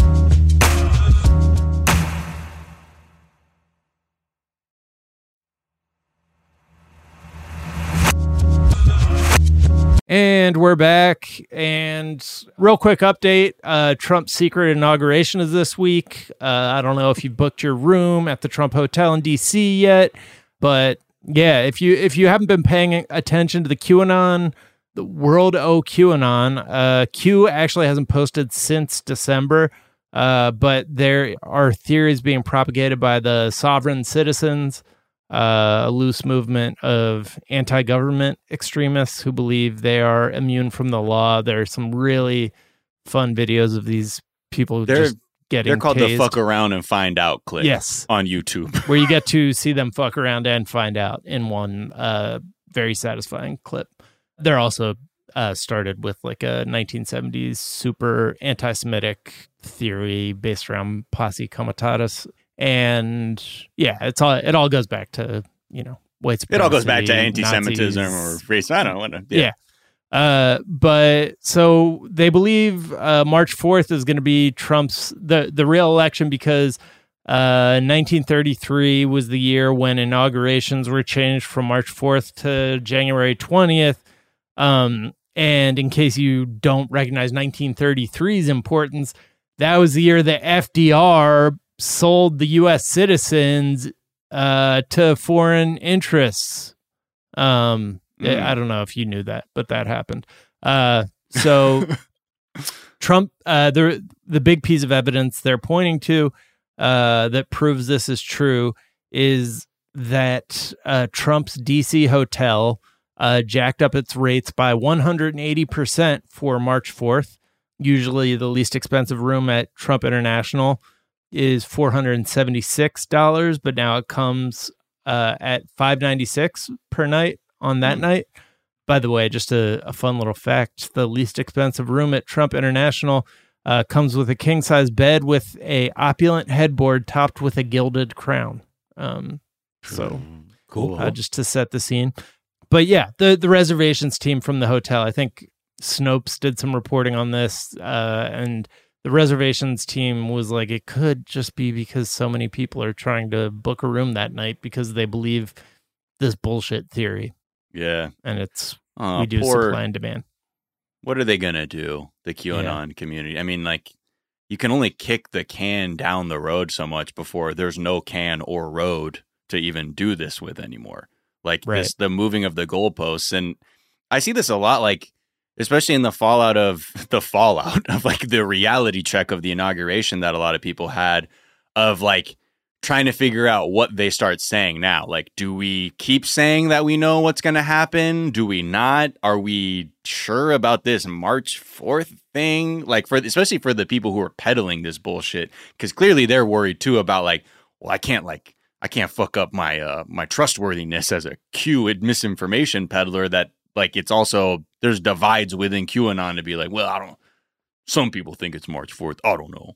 And we're back. And real quick update uh, Trump's secret inauguration is this week. Uh, I don't know if you booked your room at the Trump Hotel in DC yet, but yeah, if you if you haven't been paying attention to the QAnon, the World O QAnon, uh, Q actually hasn't posted since December. Uh, but there are theories being propagated by the sovereign citizens uh, a loose movement of anti government extremists who believe they are immune from the law. There are some really fun videos of these people They're- just getting They're called tased. the fuck around and find out clip. Yes, on YouTube. where you get to see them fuck around and find out in one uh, very satisfying clip. They're also uh, started with like a 1970s super anti-Semitic theory based around posse comitatus, and yeah, it's all it all goes back to you know white it all goes back to anti-Semitism Nazis. or race. I don't know. What, Yeah. Uh, but so they believe uh, March 4th is going to be Trump's the the real election because uh, 1933 was the year when inaugurations were changed from March 4th to January 20th. Um, and in case you don't recognize 1933's importance, that was the year that FDR sold the U.S. citizens uh, to foreign interests. Um, Mm. I don't know if you knew that, but that happened. Uh, so Trump, uh, the the big piece of evidence they're pointing to uh, that proves this is true is that uh, Trump's DC hotel uh, jacked up its rates by 180 percent for March 4th. Usually, the least expensive room at Trump International is 476 dollars, but now it comes uh, at 596 per night on that Hmm. night. By the way, just a, a fun little fact: the least expensive room at Trump International uh, comes with a king size bed with a opulent headboard topped with a gilded crown. Um, so Cool. uh, just to set the scene. But yeah, the the reservations team from the hotel, I think Snopes did some reporting on this, uh, and the reservations team was like, it could just be because so many people are trying to book a room that night because they believe this bullshit theory, Yeah. and it's Oh, we do poor, supply and demand. what are they gonna do? The QAnon community. I mean, like you can only kick the can down the road so much before there's no can or road to even do this with anymore. Like Right. this, the moving of the goalposts, and I see this a lot. Like especially in the fallout of the fallout of like the reality check of the inauguration that a lot of people had of like trying to figure out what they start saying now. Like, do we keep saying that we know what's going to happen? Do we not? Are we sure about this March 4th thing? Like, for especially for the people who are peddling this bullshit, because clearly they're worried too about like, well, I can't like, I can't fuck up my uh my trustworthiness as a Q misinformation peddler. That like, it's also there's divides within QAnon to be like, well, I don't. Some people think it's March 4th. I don't know.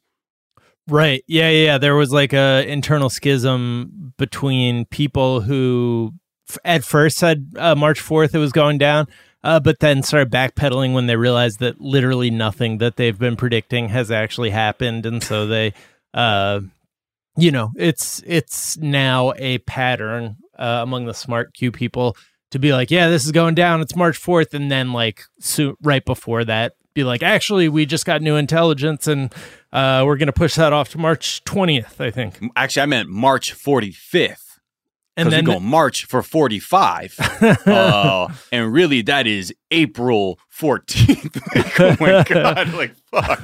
Right. Yeah, yeah. There was like a internal schism between people who f- at first said uh, March 4th it was going down, uh, but then started backpedaling when they realized that literally nothing that they've been predicting has actually happened. And so they, uh, you know, it's it's now a pattern uh, among the smart Q people to be like, yeah, this is going down. It's March 4th. And then like so, right before that, be like, actually, we just got new intelligence and uh, we're going to push that off to March 20th, I think. Actually, I meant March 45th. And Because we then go March for 45. uh, and really, that is April 14th. Like, oh my God. Like, fuck.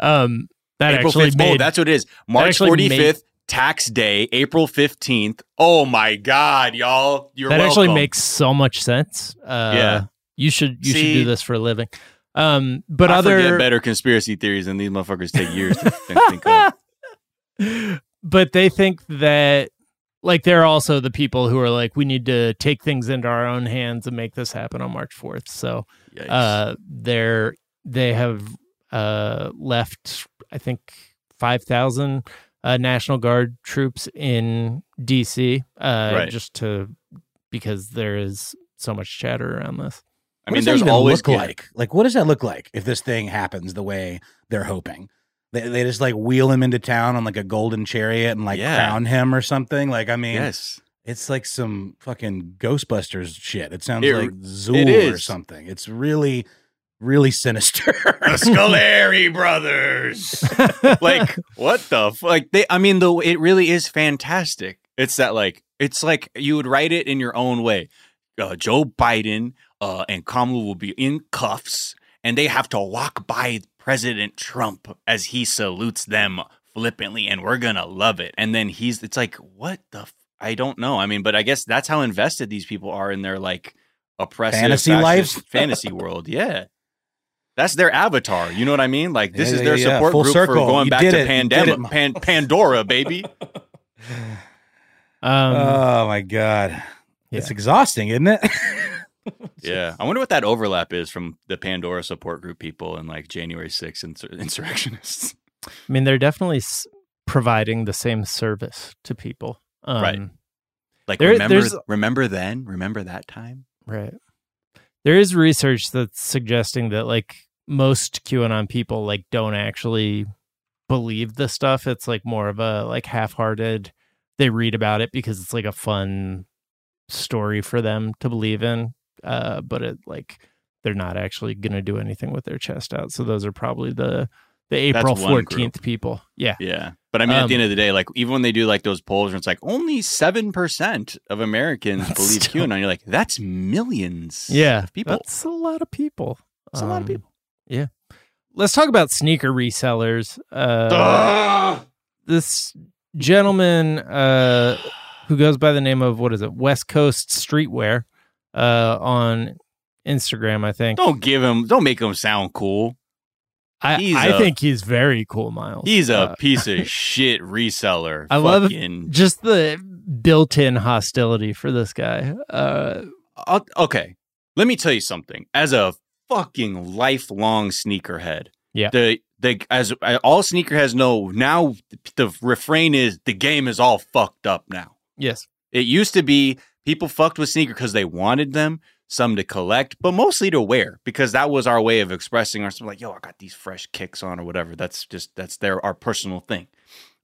um, that April actually 5th. made oh, that's what it is. March 45th, made- tax day, April 15th. Oh my God, y'all. You're that actually makes so much sense. Uh, Yeah. You should you should do this for a living. Um, but I other better conspiracy theories than these motherfuckers take years to think think of. but they think that like they're also the people who are like we need to take things into our own hands and make this happen on March 4th. So Yikes. uh they're they have uh left I think 5000 uh National Guard troops in DC uh Right. just to because there is so much chatter around this. I mean, there's always look like. Like, what does that look like if this thing happens the way they're hoping? They, they just like wheel him into town on like a golden chariot and like Yeah. crown him or something. Like, I mean, Yes. it's like some fucking Ghostbusters shit. It sounds It- like Zuul or something. It's really, really sinister. The Scoleri brothers. like what the f- like they i mean though it really is fantastic it's that like it's like you would write it in your own way uh, joe biden uh, and kamala will be in cuffs and they have to walk by president trump as he salutes them flippantly and we're gonna love it and then he's it's like what the f- i don't know i mean but i guess that's how invested these people are in their like oppressive Fantasy fascist lives? fantasy world yeah that's their avatar. You know what I mean? Like this Yeah, is their yeah. support Full group circle. for going You back did to it. Pandemic. Pan- Pandora, baby. Um oh my god, it's exhausting, isn't it? yeah, I wonder what that overlap is from the Pandora support group people and like January 6th insur- insurrectionists. I mean they're definitely s- providing the same service to people. Um, Right. Like There- remember, remember then, remember that time. Right. There is research that's suggesting that like most QAnon people like don't actually believe the stuff. It's like more of a like half-hearted. They read about it because it's like a fun story for them to believe in. Uh, but it like they're not actually gonna do anything with their chest out. So those are probably the the April fourteenth people. Yeah. Yeah. But I mean, at the Um, end of the day, like even when they do like those polls where it's like only 7% of Americans believe still- QAnon, you're like, that's millions Yeah. of people. That's a lot of people. That's a lot of people. Yeah. Let's talk about sneaker resellers. Uh, this gentleman uh, who goes by the name of what is it west coast streetwear uh, on instagram i think don't give him, don't make him sound cool. i, he's I a- think he's very cool miles He's a Uh, piece of shit reseller. I love- just the built-in hostility for this guy uh, I'll- okay, let me tell you something. As a fucking lifelong sneakerhead, Yeah. the the as all sneakerheads know now, the refrain is the game is all fucked up now. yes It used to be people fucked with sneaker because they wanted them, some to collect, but mostly to wear because that was our way of expressing ourselves. Like, yo, I got these fresh kicks on or whatever. That's just that's their our personal thing.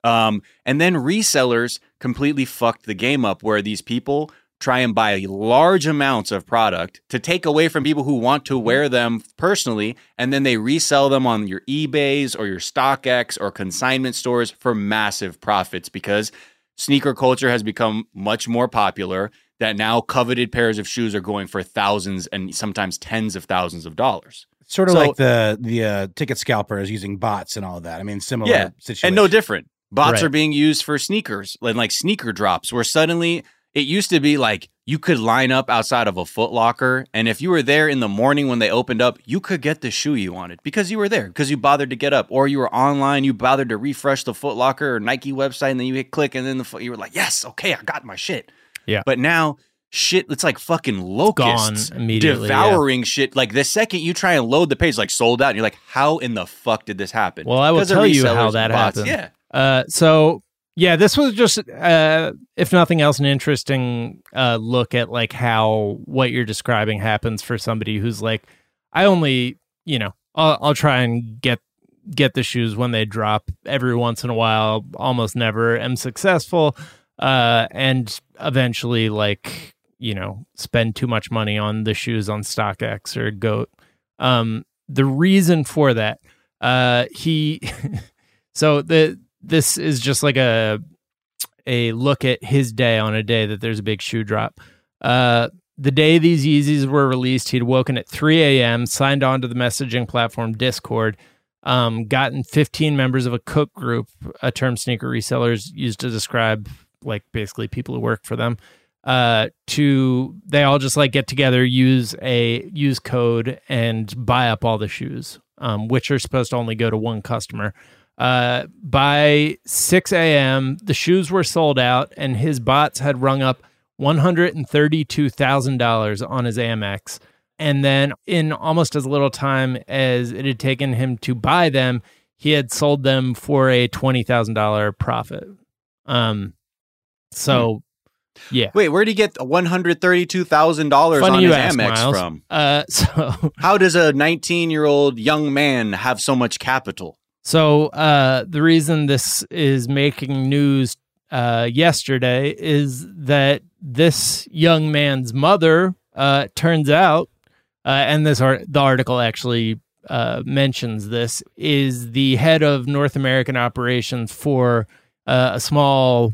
Um, and then resellers completely fucked the game up where these people try and buy large amounts of product to take away from people who want to wear them personally, and then they resell them on your eBays or your StockX or consignment stores for massive profits because sneaker culture has become much more popular. That now coveted pairs of shoes are going for thousands and sometimes tens of thousands of dollars. Sort of So- like the the uh, ticket scalpers using bots and all that. I mean, similar Yeah, situation. and no different. Bots Right. are being used for sneakers and like sneaker drops, where suddenly it used to be like you could line up outside of a Foot Locker, and if you were there in the morning when they opened up, you could get the shoe you wanted because you were there because you bothered to get up, or you were online, you bothered to refresh the Foot Locker or Nike website, and then you hit click, and then the you were like, yes, okay, I got my shit. Yeah. but now. Shit, it's like fucking locusts Gone immediately, yeah. devouring shit. Like the second you try and load the page, like sold out, and you're like, "How in the fuck did this happen?" Well, I will tell you how that bots. happened. Yeah, Uh, so yeah, this was just, uh, if nothing else, an interesting uh, look at like how what you're describing happens for somebody who's like, I only, you know, I'll, I'll try and get get the shoes when they drop every once in a while. Almost never am successful, uh, and eventually, like you know, spend too much money on the shoes on StockX or Goat. Um, the reason for that, uh, he. So the this is just like a a look at his day on a day that there's a big shoe drop. Uh, the day these Yeezys were released, he'd woken at 3 a.m., signed on to the messaging platform Discord, um, gotten 15 members of a cook group, a term sneaker resellers use to describe like basically people who work for them. Uh, to they all just like get together, use a use code, and buy up all the shoes, um, which are supposed to only go to one customer. Uh, by 6 a.m., the shoes were sold out, and his bots had rung up $132,000 on his Amex. And then, in almost as little time as it had taken him to buy them, he had sold them for a $20,000 profit. Um, so, yeah. Wait, where did he get one hundred thirty-two thousand dollars on his ask, Amex Miles. from? Uh, so How does a nineteen-year-old young man have so much capital? So uh, the reason this is making news uh, yesterday is that this young man's mother uh, turns out, uh, and this art- the article actually uh, mentions this, is the head of North American operations for uh, a small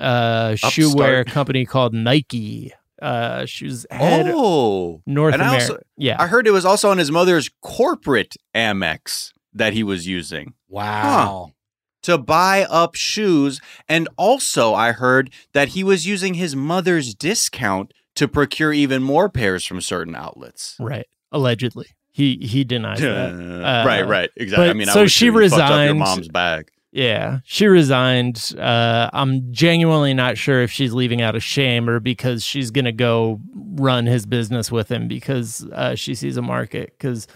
uh, shoe wear company called Nike. Uh, she was head Oh, North and I America. also- yeah, I heard it was also on his mother's corporate Amex that he was using wow. to buy up shoes, and also I heard that he was using his mother's discount to procure even more pairs from certain outlets. right. Allegedly, he he denies that. Uh, right, right, exactly. but- I mean, I so would she too. You up your mom's bag. Yeah, she resigned. Uh, I'm genuinely not sure if she's leaving out of shame or because she's going to go run his business with him because uh, she sees a market. Because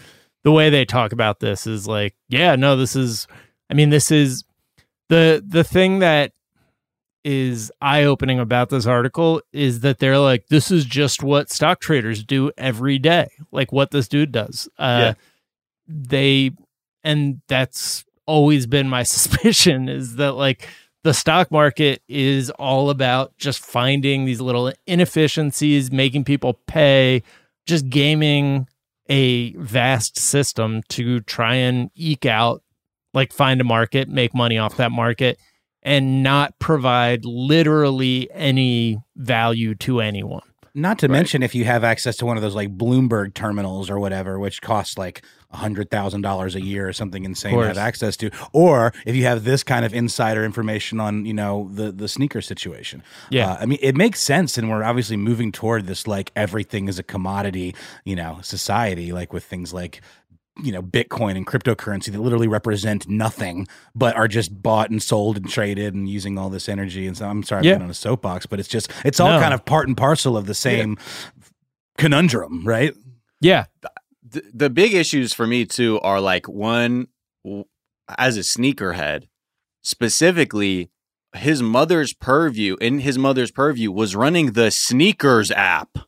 the way they talk about this is like, yeah, no, this is. I mean, this is the the thing that is eye opening about this article is that they're like, this is just what stock traders do every day, like what this dude does. Uh, Yeah. They and that's always been my suspicion is that like the stock market is all about just finding these little inefficiencies, making people pay, just gaming a vast system to try and eke out, like find a market, make money off that market, and not provide literally any value to anyone. Not to Right. mention if you have access to one of those like Bloomberg terminals or whatever, which costs like a hundred thousand dollars a year or something insane to have access to, or if you have this kind of insider information on you know the the sneaker situation. Yeah. Uh, I mean it makes sense, and we're obviously moving toward this like everything is a commodity, you know, society, like with things like you know Bitcoin and cryptocurrency that literally represent nothing but are just bought and sold and traded and using all this energy. And so I'm sorry, Yeah. I'm on a soapbox, but it's just it's all No. kind of part and parcel of the same conundrum, right? Yeah. the, the big issues for me too are like one as a sneakerhead specifically his mother's purview in his mother's purview was running the sneakers app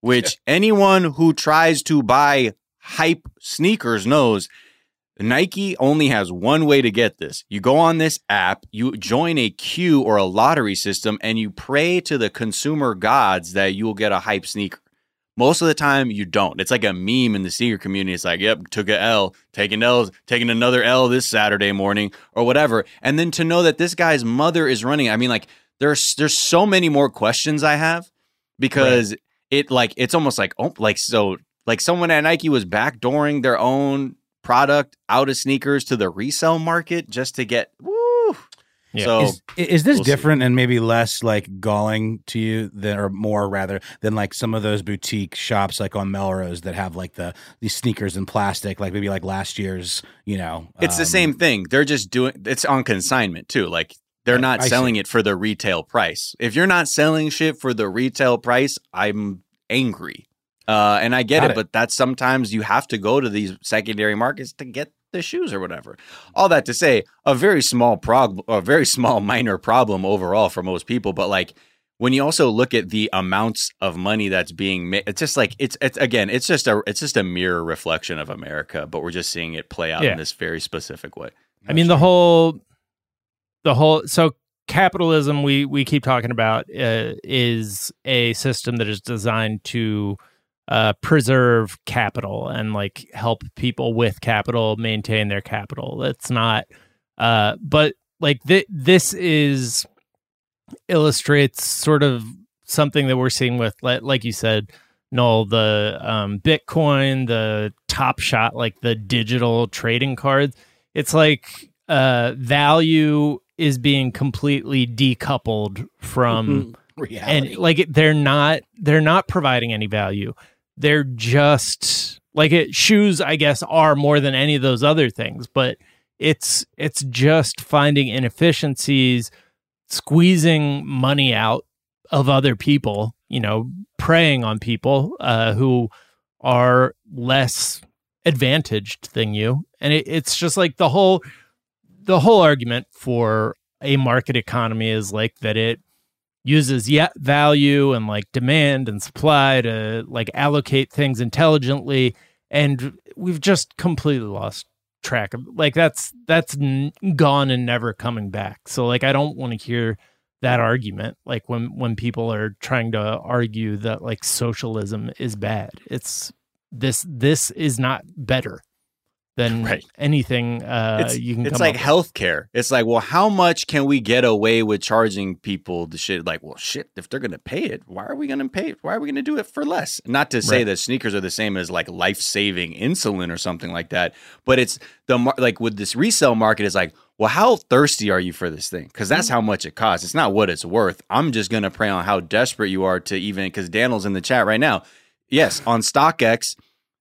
which anyone who tries to buy hype sneakers knows Nike only has one way to get this. You go on this app, you join a queue or a lottery system, and you pray to the consumer gods that you will get a hype sneaker. Most of the time, you don't. It's like a meme in the sneaker community. It's like, yep, took a L, taking L's, taking another L this Saturday morning or whatever. And then to know that this guy's mother is running, I mean, like, there's there's so many more questions I have because right. it like it's almost like oh like so like someone at Nike was backdooring their own product out of sneakers to the resale market just to get woo. Yeah. So is, is this we'll different see. and maybe less like galling to you than or more rather than like some of those boutique shops like on Melrose that have like the these sneakers in plastic like maybe like last year's you know it's um, the same thing they're just doing it's on consignment too like they're not I selling see. it for the retail price. If you're not selling shit for the retail price, I'm angry. Uh, and I get it, it, but that's sometimes you have to go to these secondary markets to get the shoes or whatever. All that to say, a very small problem, a very small minor problem overall for most people. But like when you also look at the amounts of money that's being made, it's just like it's it's again, it's just a it's just a mirror reflection of America, but we're just seeing it play out yeah. in this very specific way. I mean, the whole the whole so capitalism we we keep talking about uh, is a system that is designed to uh, preserve capital and like help people with capital maintain their capital. It's not, uh, but like th- this is illustrates sort of something that we're seeing with like, like you said, Noel, the um, Bitcoin, the Top Shot, like the digital trading cards. It's like uh, value is being completely decoupled from mm-hmm. reality. And like they're not they're not providing any value. They're just like it shoes I guess are more than any of those other things, but it's it's just finding inefficiencies, squeezing money out of other people, you know, preying on people uh, who are less advantaged than you. And it, it's just like the whole the whole argument for a market economy is like that it uses yet value and like demand and supply to like allocate things intelligently and we've just completely lost track of like that's that's n- gone and never coming back. So like i don't want to hear that argument like when when people are trying to argue that like socialism is bad. It's this this is not better than right. anything uh, it's, you can. It's like healthcare. It's like, well, how much can we get away with charging people the shit? Like, well, shit, if they're gonna pay it, why are we gonna pay it? Why are we gonna do it for less? Not to say right. that sneakers are the same as like life saving insulin or something like that, but it's the like with this resale market is like. Well, how thirsty are you for this thing? Because that's how much it costs. It's not what it's worth. I'm just gonna prey on how desperate you are to even. Because Daniel's in the chat right now. Yes, on StockX,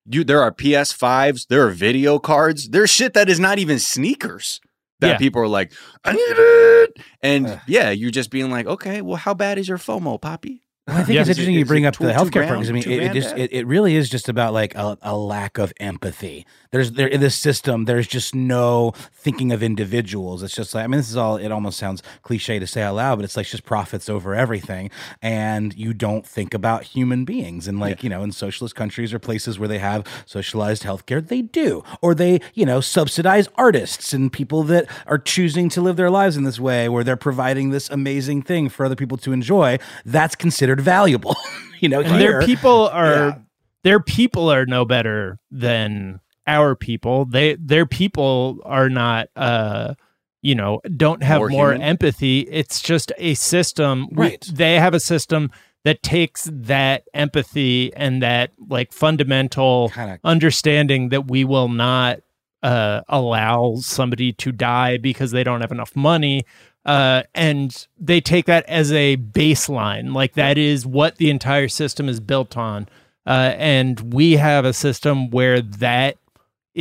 you there are PS5s, there are video cards, there's shit that is not even sneakers that yeah. people are like, I need it. And uh, yeah, you're just being like, okay, well, how bad is your FOMO, Poppy? Well, I think yeah. it's interesting you bring up two, the healthcare programs. I mean, it, it, just it, it, really is just about like a, a, lack of empathy. There's there in this system. There's just no thinking of individuals. It's just like I mean, this is all. It almost sounds cliche to say out loud, but it's like just profits over everything, and you don't think about human beings. And like yeah. you know, in socialist countries or places where they have socialized healthcare, they do, or they you know subsidize artists and people that are choosing to live their lives in this way, where they're providing this amazing thing for other people to enjoy. That's considered valuable. you know, and their people are yeah. their people are no better than our people. They their people are not uh you know, don't have more, more empathy. It's just a system. Right. We, they have a system that takes that empathy and that like fundamental Kinda. understanding that we will not uh, allow somebody to die because they don't have enough money uh, and they take that as a baseline, like that is what the entire system is built on. Uh, and we have a system where that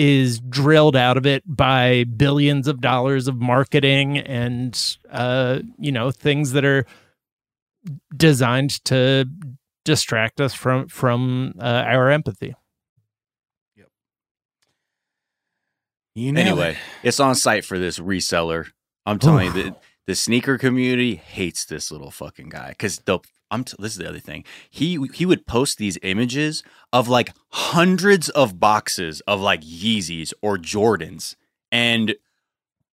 is drilled out of it by billions of dollars of marketing and uh, you know things that are designed to distract us from from uh, our empathy. Yep. You know anyway, it. it's on site for this reseller. I'm telling Oof. you that the sneaker community hates this little fucking guy because the I'm t- this is the other thing. He he would post these images of like hundreds of boxes of like Yeezys or Jordans, and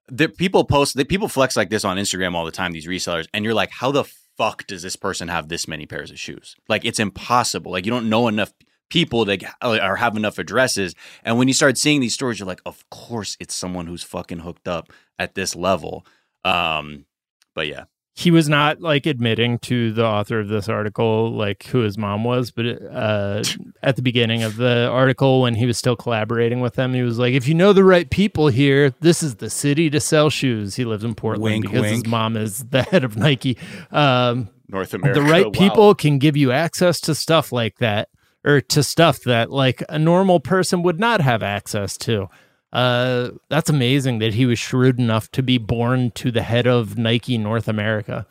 the people post the people flex like this on Instagram all the time. These resellers, and you're like, how the fuck does this person have this many pairs of shoes? Like it's impossible. Like you don't know enough people that or have enough addresses. And when you start seeing these stories, you're like, of course it's someone who's fucking hooked up at this level. Um, but yeah, he was not like admitting to the author of this article like who his mom was but uh, at the beginning of the article when he was still collaborating with them he was like if you know the right people here this is the city to sell shoes he lives in portland Wink, because wink. his mom is the head of nike um, North America. the right wow. people can give you access to stuff like that or to stuff that like a normal person would not have access to uh, that's amazing that he was shrewd enough to be born to the head of Nike North America.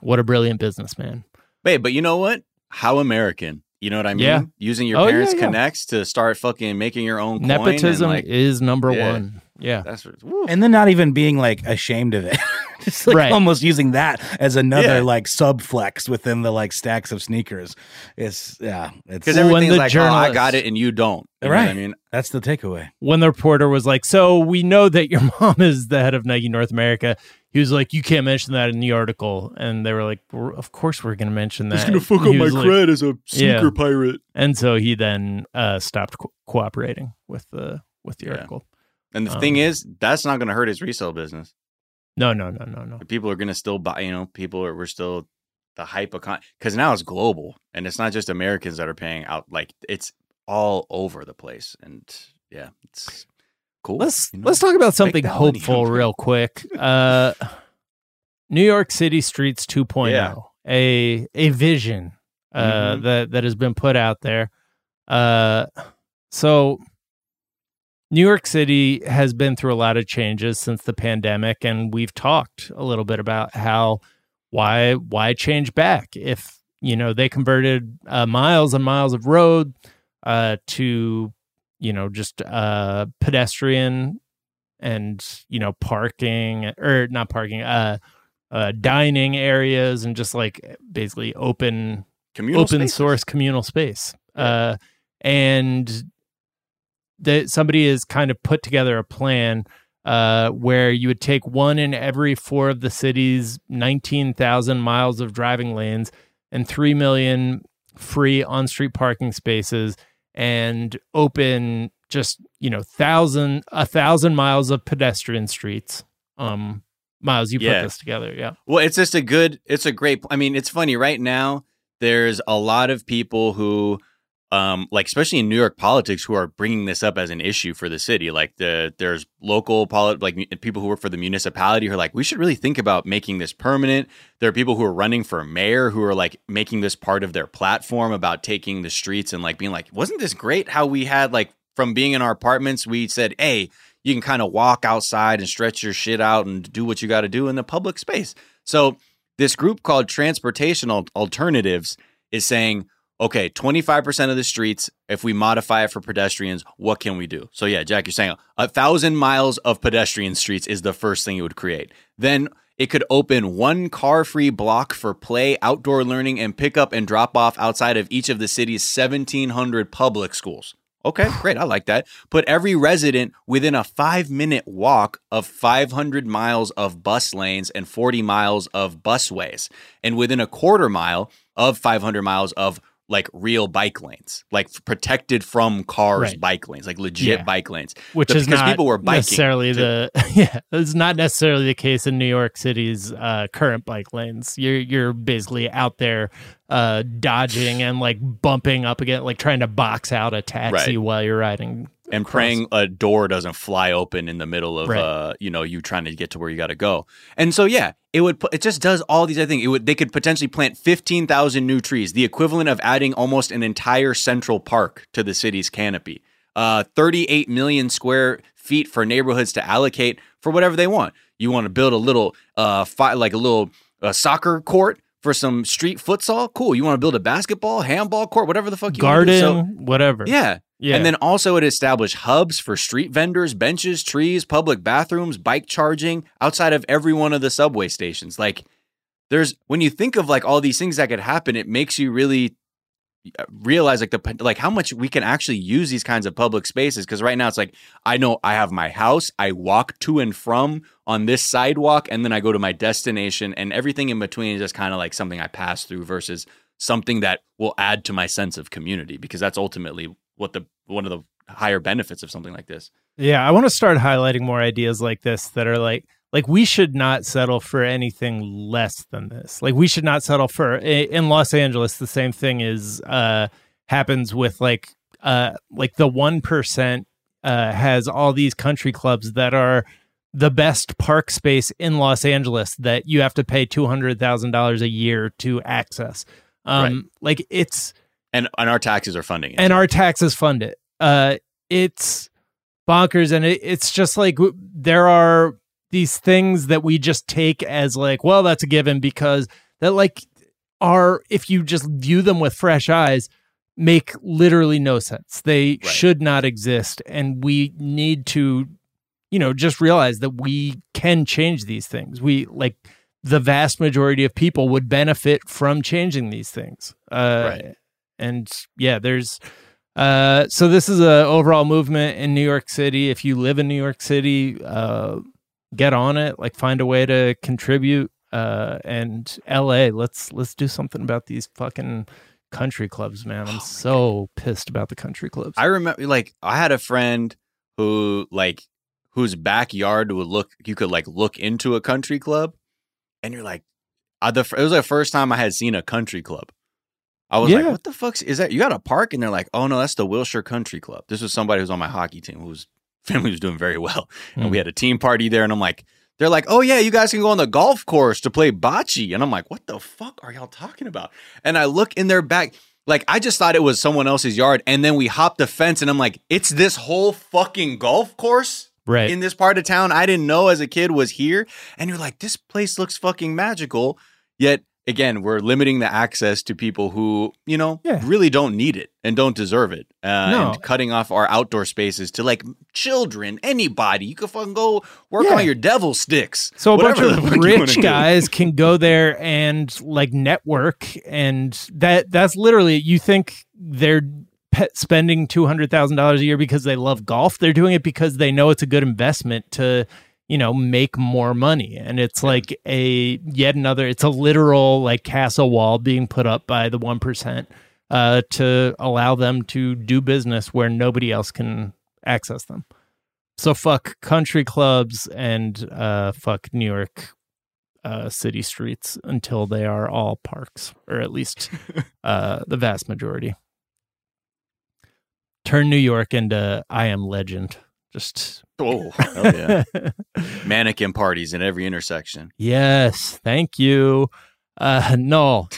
What a brilliant businessman. Wait, but you know what? How American. You know what I mean? Yeah. Using your Oh, parents' yeah. connects to start fucking making your own coin Nepotism like, is number Yeah. one. Yeah. that's woo. and then not even being like ashamed of it just like Right. almost using that as another Yeah. like sub flex within the like stacks of sneakers it's yeah it's because When everything's the like, oh, I got it and you don't. You Right. I mean, that's the takeaway When the reporter was like, So we know that your mom is the head of Nike North America, he was like, You can't mention that in the article. And they were like, "We're- Of course we're going to mention that. He was like- cred as a sneaker pirate. And so he then uh, stopped co- cooperating with the with the Yeah. article. And the Um, thing is, that's not going to hurt his resale business. No, no, no, no, no. People are going to still buy. You know, people are. We're still the hype econ because now it's global and it's not just Americans that are paying out. Like it's all over the place. And yeah, it's cool. Let's you know? let's talk about something that money. hopeful real quick. Uh, New York City Streets 2.0, Yeah. a a vision uh, Mhm. that that has been put out there. Uh, so New York City has been through a lot of changes since the pandemic, and we've talked a little bit about how why why change back if you know they converted uh, miles and miles of road uh, to you know just uh, pedestrian and you know parking or not parking uh, uh dining areas and just like basically open Communal open spaces. source communal space. Uh, and that somebody has kind of put together a plan uh, where you would take one in every four of the city's 19,000 miles of driving lanes and 3 million free on street parking spaces and open just, you know, thousand, a thousand miles of pedestrian streets. Um, Miles, you Yeah. put this together. Yeah. Well, it's just a good, it's a great, I mean, it's funny right now. There's a lot of people who, um, like especially in New York politics, who are bringing this up as an issue for the city. Like the there's local polit, like people who work for the municipality who are like, we should really think about making this permanent. There are people who are running for mayor who are like making this part of their platform about taking the streets and like being like, wasn't this great how we had like from being in our apartments, we said, hey, you can kind of walk outside and stretch your shit out and do what you got to do in the public space. So this group called Transportation Alternatives is saying, okay, 25% of the streets, if we modify it for pedestrians, what can we do? So yeah, Jack, you're saying a thousand miles of pedestrian streets is the first thing it would create. Then it could open one car free block for play, outdoor learning, and pick up and drop off outside of each of the city's 1,700 public schools. Okay, great. I like that. Put every resident within a five minute walk of 500 miles of bus lanes and 40 miles of busways, and within a quarter mile of 500 miles of like real bike lanes, like protected from cars Right. bike lanes, like legit Yeah. bike lanes. which But is because not people were biking necessarily too. the yeah it's not necessarily the case in new york city's uh, current bike lanes you're you're basically out there uh, dodging and like bumping up against like trying to box out a taxi Right. while you're riding and praying a door doesn't fly open in the middle of Right. uh you know you trying to get to where you got to go. And so yeah it would put, it just does all these other things. It would they could potentially plant 15,000 new trees the equivalent of adding almost an entire central park to the city's canopy. Uh 38 million square feet for neighborhoods to allocate for whatever they want. You want to build a little uh fi- like a little uh, soccer court for some street futsal? Cool. You want to build a basketball handball court whatever the fuck you wanna do. garden So- whatever. Yeah. Yeah. And then also it established hubs for street vendors, benches, trees, public bathrooms, bike charging outside of every one of the subway stations. Like there's when you think of like all these things that could happen, it makes you really uh, realize like the like how much we can actually use these kinds of public spaces because right now it's like I know I have my house, I walk to and from on this sidewalk and then I go to my destination and everything in between is just kind of like something I pass through versus something that will add to my sense of community because that's ultimately what the one of the higher benefits of something like this. Yeah, I want to start highlighting more ideas like this that are like like we should not settle for anything less than this. Like we should not settle for in Los Angeles the same thing is uh happens with like uh like the 1% uh has all these country clubs that are the best park space in Los Angeles that you have to pay $200,000 a year to access. Um right. like it's and and our taxes are funding it. And our taxes fund it. Uh it's bonkers and it, it's just like there are these things that we just take as like, well, that's a given because that like are if you just view them with fresh eyes, make literally no sense. They right. should not exist, and we need to, you know, just realize that we can change these things. We like the vast majority of people would benefit from changing these things. Uh, right. And yeah, there's. Uh, so this is a overall movement in New York City. If you live in New York City, uh, get on it, like find a way to contribute. Uh, and LA, let's let's do something about these fucking country clubs, man. I'm oh so God. pissed about the country clubs. I remember, like, I had a friend who, like, whose backyard would look, you could like look into a country club, and you're like, I, the, it was the first time I had seen a country club. I was yeah. like, what the fuck is that? You got a park? And they're like, oh no, that's the Wilshire Country Club. This was somebody who was on my hockey team whose family was doing very well. And we hmm. had a team party there, and I'm like, they're like, oh yeah, you guys can go on the golf course to play bocce. And I'm like, what the fuck are y'all talking about? And I look in their back, like I just thought it was someone else's yard. And then we hopped the fence, and I'm like, it's this whole fucking golf course. Right. In this part of town, I didn't know as a kid was here. And you're like, this place looks fucking magical. Yet again, we're limiting the access to people who, you know, yeah. really don't need it and don't deserve it. Uh, no. And cutting off our outdoor spaces to like children, anybody. You can fucking go work yeah. on your devil sticks. So a bunch of rich guys can go there and like network. And that that's literally, you think they're spending $200,000 a year because they love golf. They're doing it because they know it's a good investment to you know make more money. And it's like a yet another it's a literal like castle wall being put up by the 1% uh, to allow them to do business where nobody else can access them. So fuck country clubs and uh, fuck new york uh, city streets until they are all parks or at least uh, the vast majority. Turn new york into i am legend. Just oh hell yeah, mannequin parties in every intersection. Yes, thank you. Uh, no,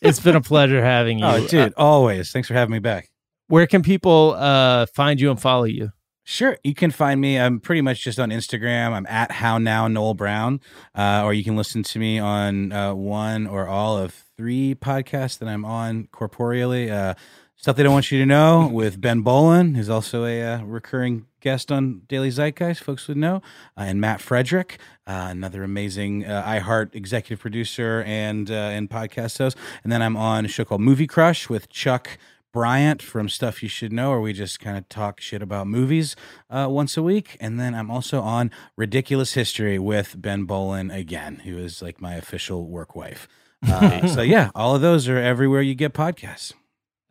it's been a pleasure having you. Oh, dude, uh, always. Thanks for having me back. Where can people uh, find you and follow you? Sure, you can find me. I'm pretty much just on Instagram. I'm at How Now Noel Brown, uh, or you can listen to me on uh, one or all of three podcasts that I'm on corporeally. Uh, Stuff they don't want you to know with Ben Bowlin, who's also a uh, recurring guest on Daily Zeitgeist, folks would know, uh, and Matt Frederick, uh, another amazing uh, iHeart executive producer and uh, and podcast host. And then I'm on a show called Movie Crush with Chuck Bryant from Stuff You Should Know, where we just kind of talk shit about movies uh, once a week. And then I'm also on Ridiculous History with Ben Bowlin again, who is like my official work wife. Uh, so yeah, all of those are everywhere you get podcasts.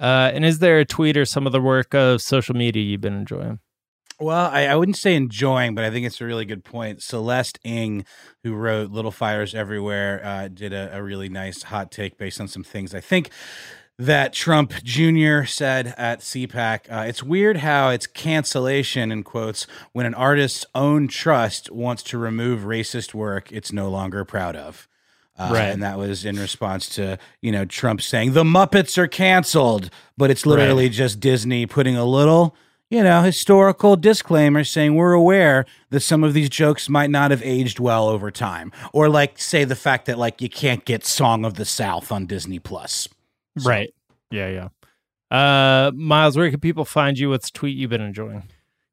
Uh, and is there a tweet or some of the work of social media you've been enjoying? Well, I, I, wouldn't say enjoying, but I think it's a really good point. Celeste Ng, who wrote Little Fires Everywhere, uh, did a, a, really nice hot take based on some things I think that Trump Jr. said at CPAC. Uh, it's weird how it's cancellation, in quotes, when an artist's own trust wants to remove racist work it's no longer proud of. Uh, right. And that was in response to, you know, Trump saying the Muppets are canceled, but it's literally right. just Disney putting a little, you know, historical disclaimer saying we're aware that some of these jokes might not have aged well over time. Or like say the fact that like you can't get Song of the South on Disney Plus. So. Right. Yeah, yeah. Uh, Miles, where can people find you? What's tweet you've been enjoying?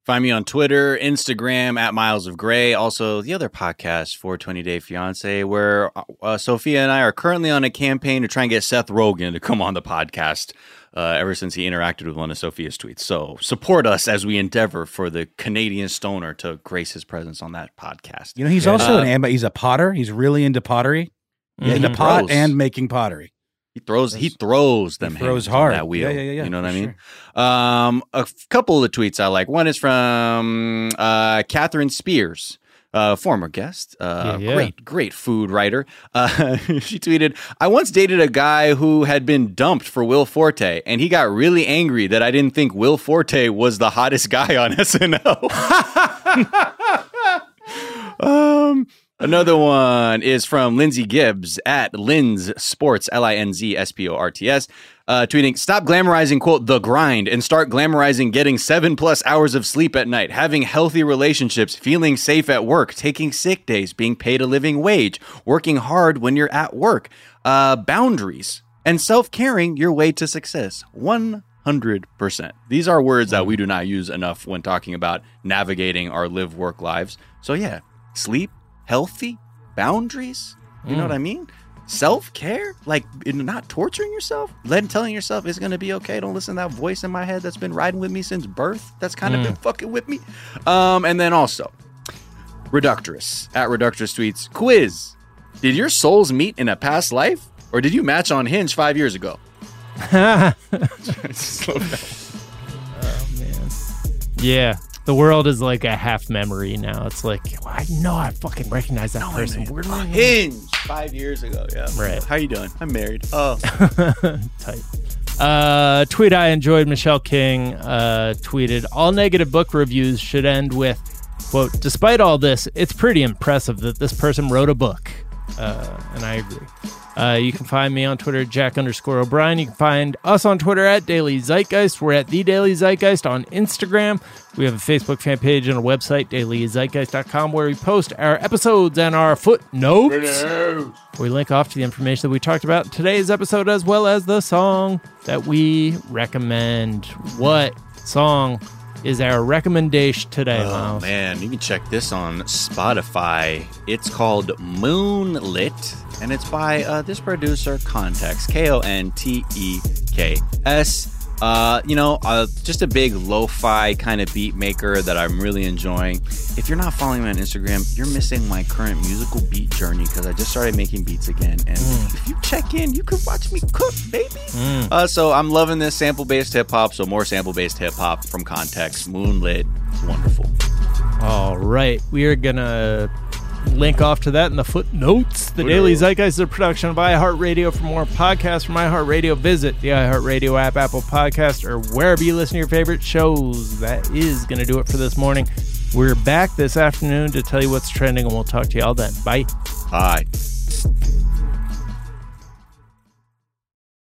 Find me on Twitter, Instagram at Miles of Gray. Also, the other podcast, 420 Day Fiance, where uh, Sophia and I are currently on a campaign to try and get Seth Rogen to come on the podcast. Uh, ever since he interacted with one of Sophia's tweets, so support us as we endeavor for the Canadian stoner to grace his presence on that podcast. You know, he's also Uh, an he's a potter. He's really into pottery, into Mhm. pot Gross. and making pottery. He throws he throws them throws hard. that wheel. Yeah, yeah, yeah, You know what I mean? Um, a f- couple of the tweets I like. One is from uh, Katherine Spiers. Uh, former guest, uh, Yeah, yeah. great, great food writer. Uh, she tweeted, "I once dated a guy who had been dumped for Will Forte, and he got really angry that I didn't think Will Forte was the hottest guy on SNL." Um, another one is from Lindsay Gibbs at Linz Sports, L I N Z S P O R T S, uh, tweeting, Stop glamorizing, quote, the grind and start glamorizing getting seven plus hours of sleep at night, having healthy relationships, feeling safe at work, taking sick days, being paid a living wage, working hard when you're at work, uh, boundaries, and self caring your way to success. 100%. These are words that we do not use enough when talking about navigating our live work lives. So, yeah, sleep, healthy, boundaries. You know what I mean? Self care, like not torturing yourself, letting telling yourself it's gonna be okay. Don't listen to that voice in my head that's been riding with me since birth. That's kind of been fucking with me. Um, and then also, Reductress at Reductress tweets quiz. Did your souls meet in a past life, or did you match on Hinge five years ago? oh man, Yeah. The world is like a half memory now. It's like, well, I know I fucking recognize that person. Where do I know? Hinge five years ago. Yeah. Right. How you doing? I'm married. Oh. Tight. Uh, tweet I enjoyed. Michelle King uh, tweeted, "All negative book reviews should end with, quote, despite all this, it's pretty impressive that this person wrote a book." Uh, and I agree. Uh, you can find me on Twitter, Jack underscore O'Brien. You can find us on Twitter at Daily Zeitgeist. We're at The Daily Zeitgeist on Instagram. We have a Facebook fan page and a website, dailyzeitgeist.com, where we post our episodes and our footnotes. We link off to the information that we talked about in today's episode as well as the song that we recommend. What song is our recommendation today, Oh Miles? man, you can check this on Spotify. It's called Moonlit, and it's by uh, this producer, Context, K O N T E K S. Uh, you know, uh, just a big lo-fi kind of beat maker that I'm really enjoying. If you're not following me on Instagram, you're missing my current musical beat journey because I just started making beats again. And if you check in, you can watch me cook, baby. Uh, so I'm loving this sample-based hip hop. So more sample-based hip hop from Context. Moonlit, it's wonderful. All right. We are going to link off to that in the footnotes. The Daily Zeitgeist is a production of iHeartRadio. For more podcasts from iHeartRadio, visit the iHeartRadio app, Apple Podcast, or wherever you listen to your favorite shows. That is going to do it for this morning. We're back this afternoon to tell you what's trending, and we'll talk to you all then. Bye. Bye.